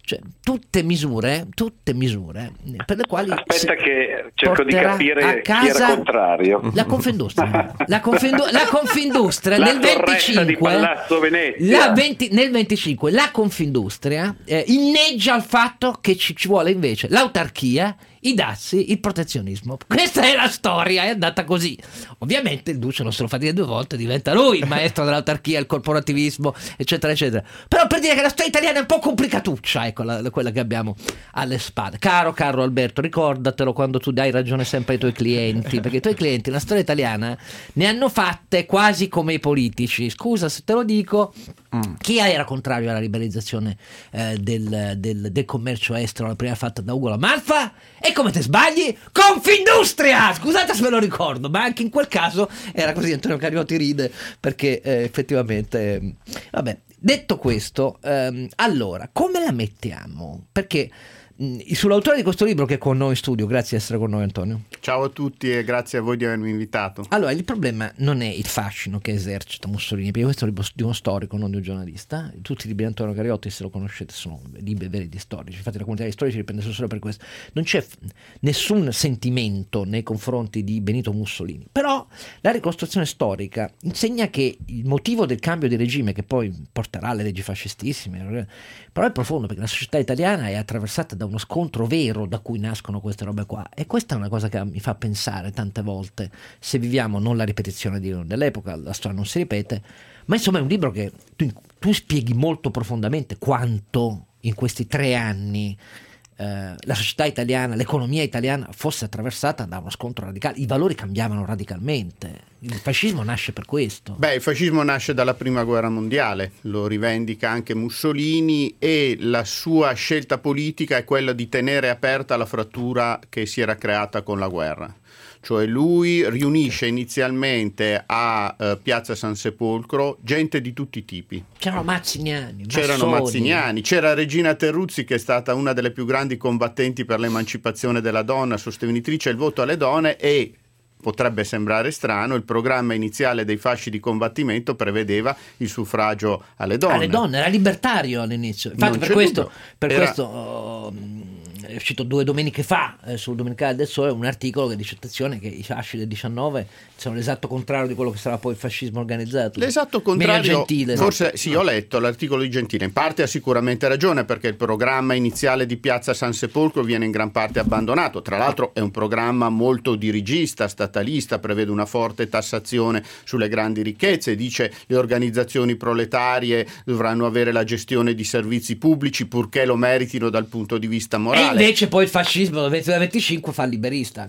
Cioè, tutte misure, tutte misure per le quali Aspetta che cerco di capire chi casa era contrario. la Confindustria. La, Confindu- la Confindustria nel torretta di 25 Palazzo Venezia. la 20 nel 25 la Confindustria eh, inneggia al fatto che ci, ci vuole invece l'autarchia, i dazi, il protezionismo. Questa è la storia, è andata così. Ovviamente il duce non se lo fa dire due volte, diventa lui il maestro dell'autarchia, il corporativismo, eccetera, eccetera. Però per dire che la storia italiana è un po' complicatuccia, ecco la- quella che abbiamo alle spalle. Caro, caro Alberto, ricordatelo quando tu dai ragione sempre ai tuoi clienti, perché i tuoi clienti la storia italiana ne hanno fatte quasi come i politici. Scusa se te lo dico, chi era contrario alla liberalizzazione eh, del, del- del commercio estero, la prima fatta da Ugo La Malfa? E come te sbagli? Confindustria! Scusate se me lo ricordo, ma anche in quel caso era così. Antonio Cariotti ride perché eh, effettivamente. eh, Vabbè, detto questo, ehm, allora come la mettiamo? Perché sull'autore di questo libro che è con noi in studio, grazie di essere con noi, Antonio. Ciao a tutti e grazie a voi di avermi invitato. Allora, il problema non è il fascino che esercita Mussolini, perché questo è un libro di uno storico, non di un giornalista. Tutti i libri di Antonio Cariotti, se lo conoscete, sono libri veri di storici. Infatti, la comunità di storici riprende solo per questo. Non c'è nessun sentimento nei confronti di Benito Mussolini. Però la ricostruzione storica insegna che il motivo del cambio di regime, che poi porterà alle leggi fascistissime, però è profondo perché la società italiana è attraversata da uno scontro vero da cui nascono queste robe qua. E questa è una cosa che mi fa pensare tante volte, se viviamo non la ripetizione dell'epoca, la storia non si ripete, ma insomma è un libro che tu, tu spieghi molto profondamente quanto in questi tre anni eh, la società italiana, l'economia italiana fosse attraversata da uno scontro radicale, i valori cambiavano radicalmente, il fascismo nasce per questo. Beh, il fascismo nasce dalla prima guerra mondiale, lo rivendica anche Mussolini e la sua scelta politica è quella di tenere aperta la frattura che si era creata con la guerra. Cioè lui riunisce inizialmente a eh, Piazza San Sepolcro gente di tutti i tipi. C'erano Mazziniani, C'erano Massoni. Mazziniani, c'era Regina Terruzzi che è stata una delle più grandi combattenti per l'emancipazione della donna, sostenitrice del voto alle donne e potrebbe sembrare strano, il programma iniziale dei fasci di combattimento prevedeva il suffragio alle donne. alle donne, era libertario all'inizio. Infatti, per questo, per questo oh, mh, è uscito due domeniche fa eh, sul Domenicale del Sole un articolo che dice attenzione che i fasci del 19 sono l'esatto contrario di quello che sarà poi il fascismo organizzato. L'esatto contrario, gentile. forse sì, ho letto l'articolo di Gentile, in parte ha sicuramente ragione perché il programma iniziale di Piazza San Sepolcro viene in gran parte abbandonato, tra l'altro è un programma molto dirigista, statalista, prevede una forte tassazione sulle grandi ricchezze, dice le organizzazioni proletarie dovranno avere la gestione di servizi pubblici purché lo meritino dal punto di vista morale. Invece poi il fascismo del 22-25 fa il liberista.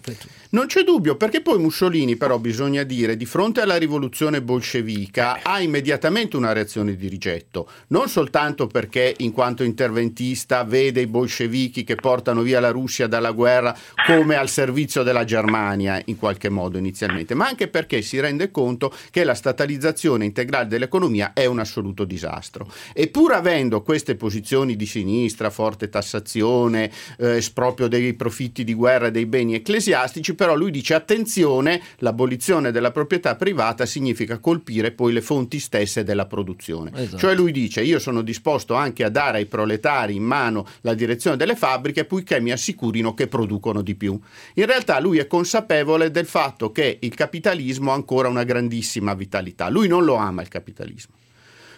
Non c'è dubbio, perché poi Mussolini, però, bisogna dire, di fronte alla rivoluzione bolscevica ha immediatamente una reazione di rigetto. Non soltanto perché, in quanto interventista, vede i bolscevichi che portano via la Russia dalla guerra come al servizio della Germania, in qualche modo inizialmente, ma anche perché si rende conto che la statalizzazione integrale dell'economia è un assoluto disastro. E pur avendo queste posizioni di sinistra, forte tassazione, eh, esproprio dei profitti di guerra e dei beni ecclesiastici, però lui dice attenzione, l'abolizione della proprietà privata significa colpire poi le fonti stesse della produzione. Esatto. Cioè lui dice io sono disposto anche a dare ai proletari in mano la direzione delle fabbriche purché mi assicurino che producono di più. In realtà lui è consapevole del fatto che il capitalismo ha ancora una grandissima vitalità. Lui non lo ama il capitalismo.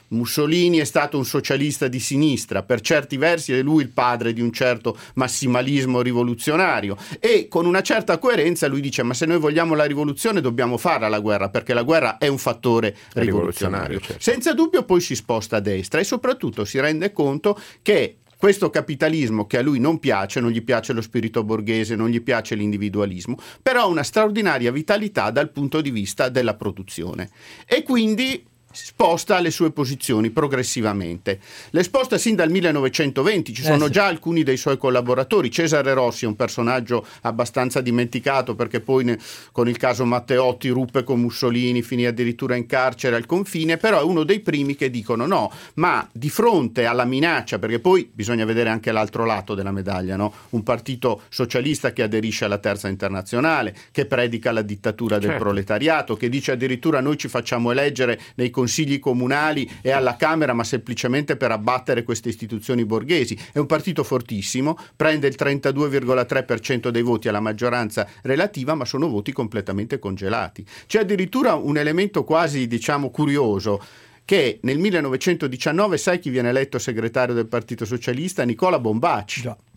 Mussolini è stato un socialista di sinistra, per certi versi è lui il padre di un certo massimalismo rivoluzionario e con una certa coerenza lui dice ma se noi vogliamo la rivoluzione dobbiamo farla la guerra perché la guerra è un fattore È rivoluzionario, rivoluzionario. certo. Senza dubbio poi si sposta a destra e soprattutto si rende conto che questo capitalismo che a lui non piace, non gli piace lo spirito borghese, non gli piace l'individualismo, però ha una straordinaria vitalità dal punto di vista della produzione. E quindi sposta le sue posizioni progressivamente. Le sposta sin dal 1920, ci Eh, sono già alcuni dei suoi collaboratori. Cesare Rossi è un personaggio abbastanza dimenticato perché poi ne- con il caso Matteotti ruppe con Mussolini, finì addirittura in carcere al confine, però è uno dei primi che dicono no, ma di fronte alla minaccia, perché poi bisogna vedere anche l'altro lato della medaglia, no? un partito socialista che aderisce alla terza internazionale, che predica la dittatura del Certo. proletariato, che dice addirittura noi ci facciamo eleggere nei consigli comunali e alla Camera, ma semplicemente per abbattere queste istituzioni borghesi. È un partito fortissimo, prende il 32,3% dei voti alla maggioranza relativa, ma sono voti completamente congelati. C'è addirittura un elemento quasi, diciamo, curioso che nel 1919 sai chi viene eletto segretario del Partito Socialista? Nicola Bombacci.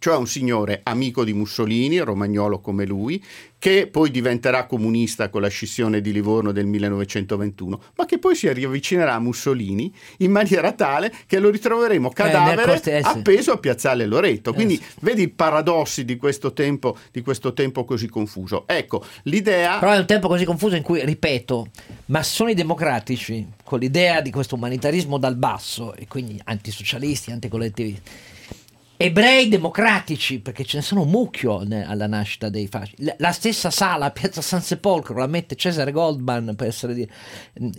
Cioè un signore amico di Mussolini, romagnolo come lui, che poi diventerà comunista con la scissione di Livorno del 1921, ma che poi si riavvicinerà a Mussolini in maniera tale che lo ritroveremo cadavere corte- eh, appeso a Piazzale Loreto. Quindi Eh, vedi i paradossi di questo tempo, di questo tempo così confuso. Ecco, l'idea Però è un tempo così confuso in cui, ripeto, massoni democratici, con l'idea di questo umanitarismo dal basso, e quindi antisocialisti, anticollettivisti, ebrei democratici, perché ce ne sono un mucchio alla nascita dei fasci. La, stessa sala Piazza San Sepolcro la mette Cesare Goldman, per essere di-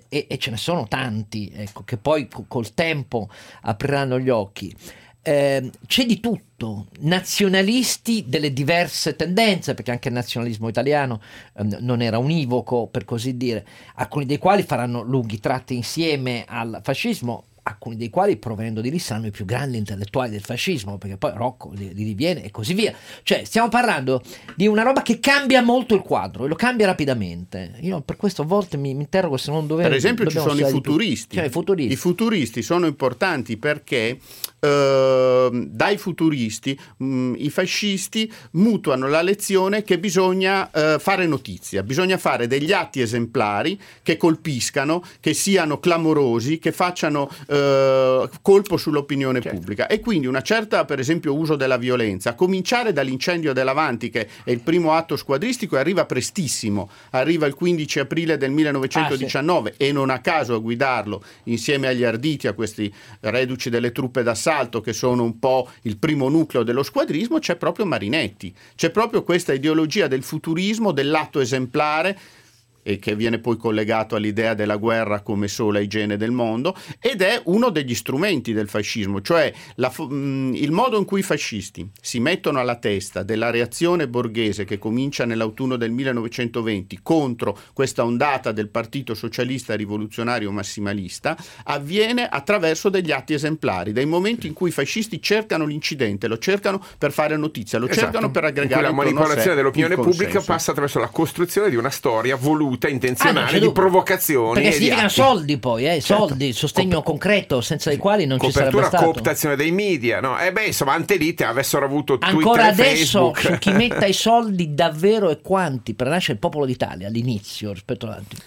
e, e ce ne sono tanti, ecco, che poi co- col tempo apriranno gli occhi. Eh, c'è di tutto, nazionalisti delle diverse tendenze, perché anche il nazionalismo italiano ehm, non era univoco, per così dire, alcuni dei quali faranno lunghi tratti insieme al fascismo, alcuni dei quali provenendo di lì saranno i più grandi intellettuali del fascismo, perché poi Rocco li, li riviene e così via. Cioè, stiamo parlando di una roba che cambia molto il quadro e lo cambia rapidamente. Io per questo a volte mi, mi interrogo se non dovevo... Per esempio ci sono i futuristi. Cioè, i futuristi. I futuristi sono importanti perché ehm, dai futuristi mh, i fascisti mutuano la lezione che bisogna eh, fare notizia, bisogna fare degli atti esemplari che colpiscano, che siano clamorosi, che facciano eh, colpo sull'opinione pubblica. E quindi una certa per esempio uso della violenza, a cominciare dall'incendio dell'Avanti che è il primo atto squadristico e arriva prestissimo, arriva il 15 aprile del 1919 e non a caso a guidarlo insieme agli arditi, a questi reduci delle truppe d'assalto che sono un po' il primo nucleo dello squadrismo, c'è proprio Marinetti, c'è proprio questa ideologia del futurismo, dell'atto esemplare e che viene poi collegato all'idea della guerra come sola igiene del mondo ed è uno degli strumenti del fascismo, cioè la mh, il modo in cui i fascisti si mettono alla testa della reazione borghese che comincia nell'autunno del 1920 contro questa ondata del Partito Socialista Rivoluzionario Massimalista avviene attraverso degli atti esemplari, dei momenti in cui i fascisti cercano l'incidente, lo cercano per fare notizia, lo Esatto. cercano per aggregare la manipolazione dell'opinione pubblica passa attraverso la costruzione di una storia voluta, Ah, non intenzionale, c'è di dubbio. provocazioni. Perché significano soldi poi, eh, Certo. soldi, sostegno concreto, senza i quali non ci sarebbe Copertura, stato. cooptazione dei media, no? E beh, insomma, Antelite avessero avuto Ancora Twitter e adesso su chi metta i [laughs] soldi davvero e quanti per nascere il popolo d'Italia all'inizio rispetto all'altro.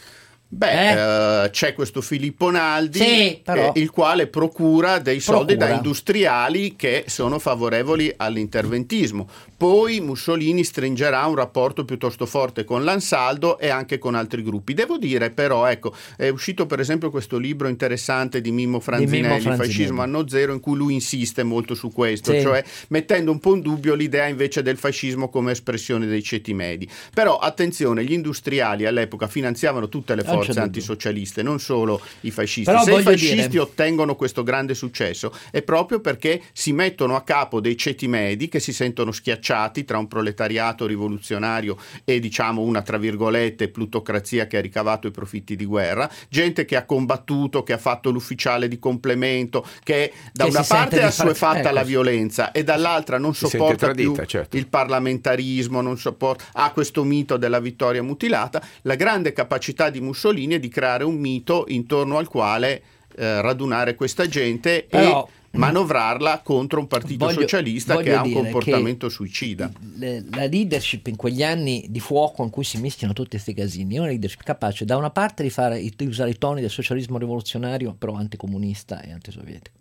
Beh, eh, c'è questo Filippo Naldi, Sì, eh, il quale procura dei soldi Procura. da industriali che sono favorevoli all'interventismo. Poi Mussolini stringerà un rapporto piuttosto forte con l'Ansaldo e anche con altri gruppi. Devo dire però, ecco, è uscito per esempio questo libro interessante di Mimmo Franzinelli, Franzinelli. Fascismo anno zero, in cui lui insiste molto su questo, Sì. cioè mettendo un po' in dubbio l'idea invece del fascismo come espressione dei ceti medi. Però attenzione, gli industriali all'epoca finanziavano tutte le c'è forze antisocialiste, non solo i fascisti. Però Se i fascisti dire- ottengono questo grande successo è proprio perché si mettono a capo dei ceti medi che si sentono schiacciati tra un proletariato rivoluzionario e diciamo una tra virgolette plutocrazia che ha ricavato i profitti di guerra, gente che ha combattuto, che ha fatto l'ufficiale di complemento, che da Che una parte è far- assuefatta ecco. alla violenza e dall'altra non sopporta tradita, più certo. il parlamentarismo, non sopporta, ha questo mito della vittoria mutilata, la grande capacità di Mussolini è di creare un mito intorno al quale eh, radunare questa gente Però- e manovrarla contro un partito Voglio- socialista che voglio ha un comportamento suicida. Le- la leadership in quegli anni di fuoco in cui si mischiano tutti questi casini è una leadership capace da una parte di, fare, di usare i toni del socialismo rivoluzionario però anticomunista e antisovietico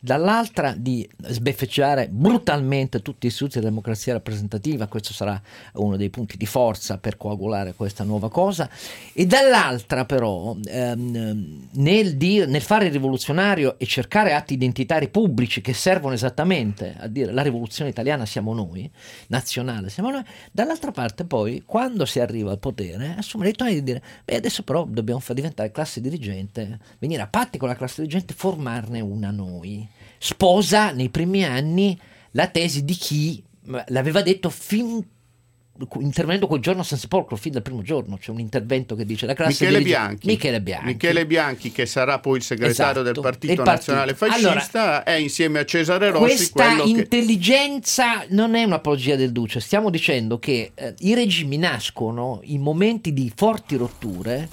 dall'altra di sbeffeggiare brutalmente tutti gli istituti della democrazia rappresentativa questo sarà uno dei punti di forza per coagulare questa nuova cosa e dall'altra però ehm, nel, dire- nel fare il rivoluzionario e cercare atti identitari pubblici che servono esattamente a dire la rivoluzione italiana siamo noi, nazionale siamo noi, dall'altra parte poi quando si arriva al potere assumere i toni di dire beh adesso però dobbiamo far diventare classe dirigente, venire a patti con la classe dirigente, formarne una noi. Sposa nei primi anni la tesi di chi l'aveva detto fin intervenendo quel giorno a San Sepolcro fin dal primo giorno c'è un intervento che dice la classe Michele dirige- Bianchi. Michele Bianchi Michele Bianchi, che sarà poi il segretario Esatto, del Partito partito. Nazionale Fascista, è insieme a Cesare Rossi questa quello che... intelligenza non è un'apologia del Duce, stiamo dicendo che eh, i regimi nascono in momenti di forti rotture,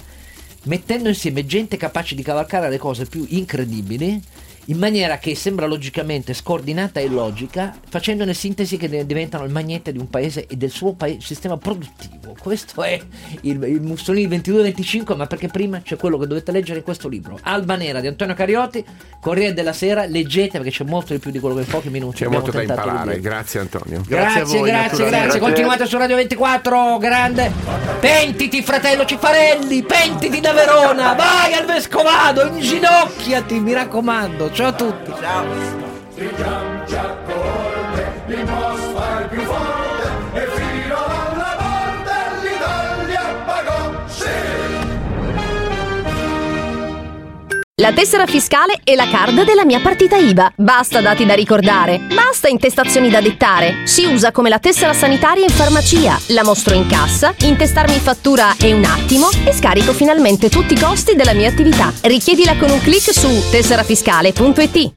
mettendo insieme gente capace di cavalcare le cose più incredibili in maniera che sembra logicamente scordinata e logica, facendone sintesi che diventano il magnete di un paese e del suo paese, sistema produttivo. Questo è il, il Mussolini 22-25, ma perché prima c'è quello che dovete leggere in questo libro. Alba Nera di Antonio Cariotti, Corriere della Sera, leggete perché c'è molto di più di quello che in pochi minuti C'è abbiamo molto da imparare, grazie Antonio. Grazie, grazie, grazie, naturalmente. Continuate su Radio 24, grande. Pentiti, fratello Cifarelli, pentiti da Verona. Vai al Vescovado, inginocchiati, mi raccomando. Ciao a La tessera fiscale e la card della mia partita IVA. Basta dati da ricordare. Basta intestazioni da dettare. Si usa come la tessera sanitaria in farmacia. La mostro in cassa, intestarmi fattura è un attimo e scarico finalmente tutti i costi della mia attività. Richiedila con un clic su tesserafiscale.it.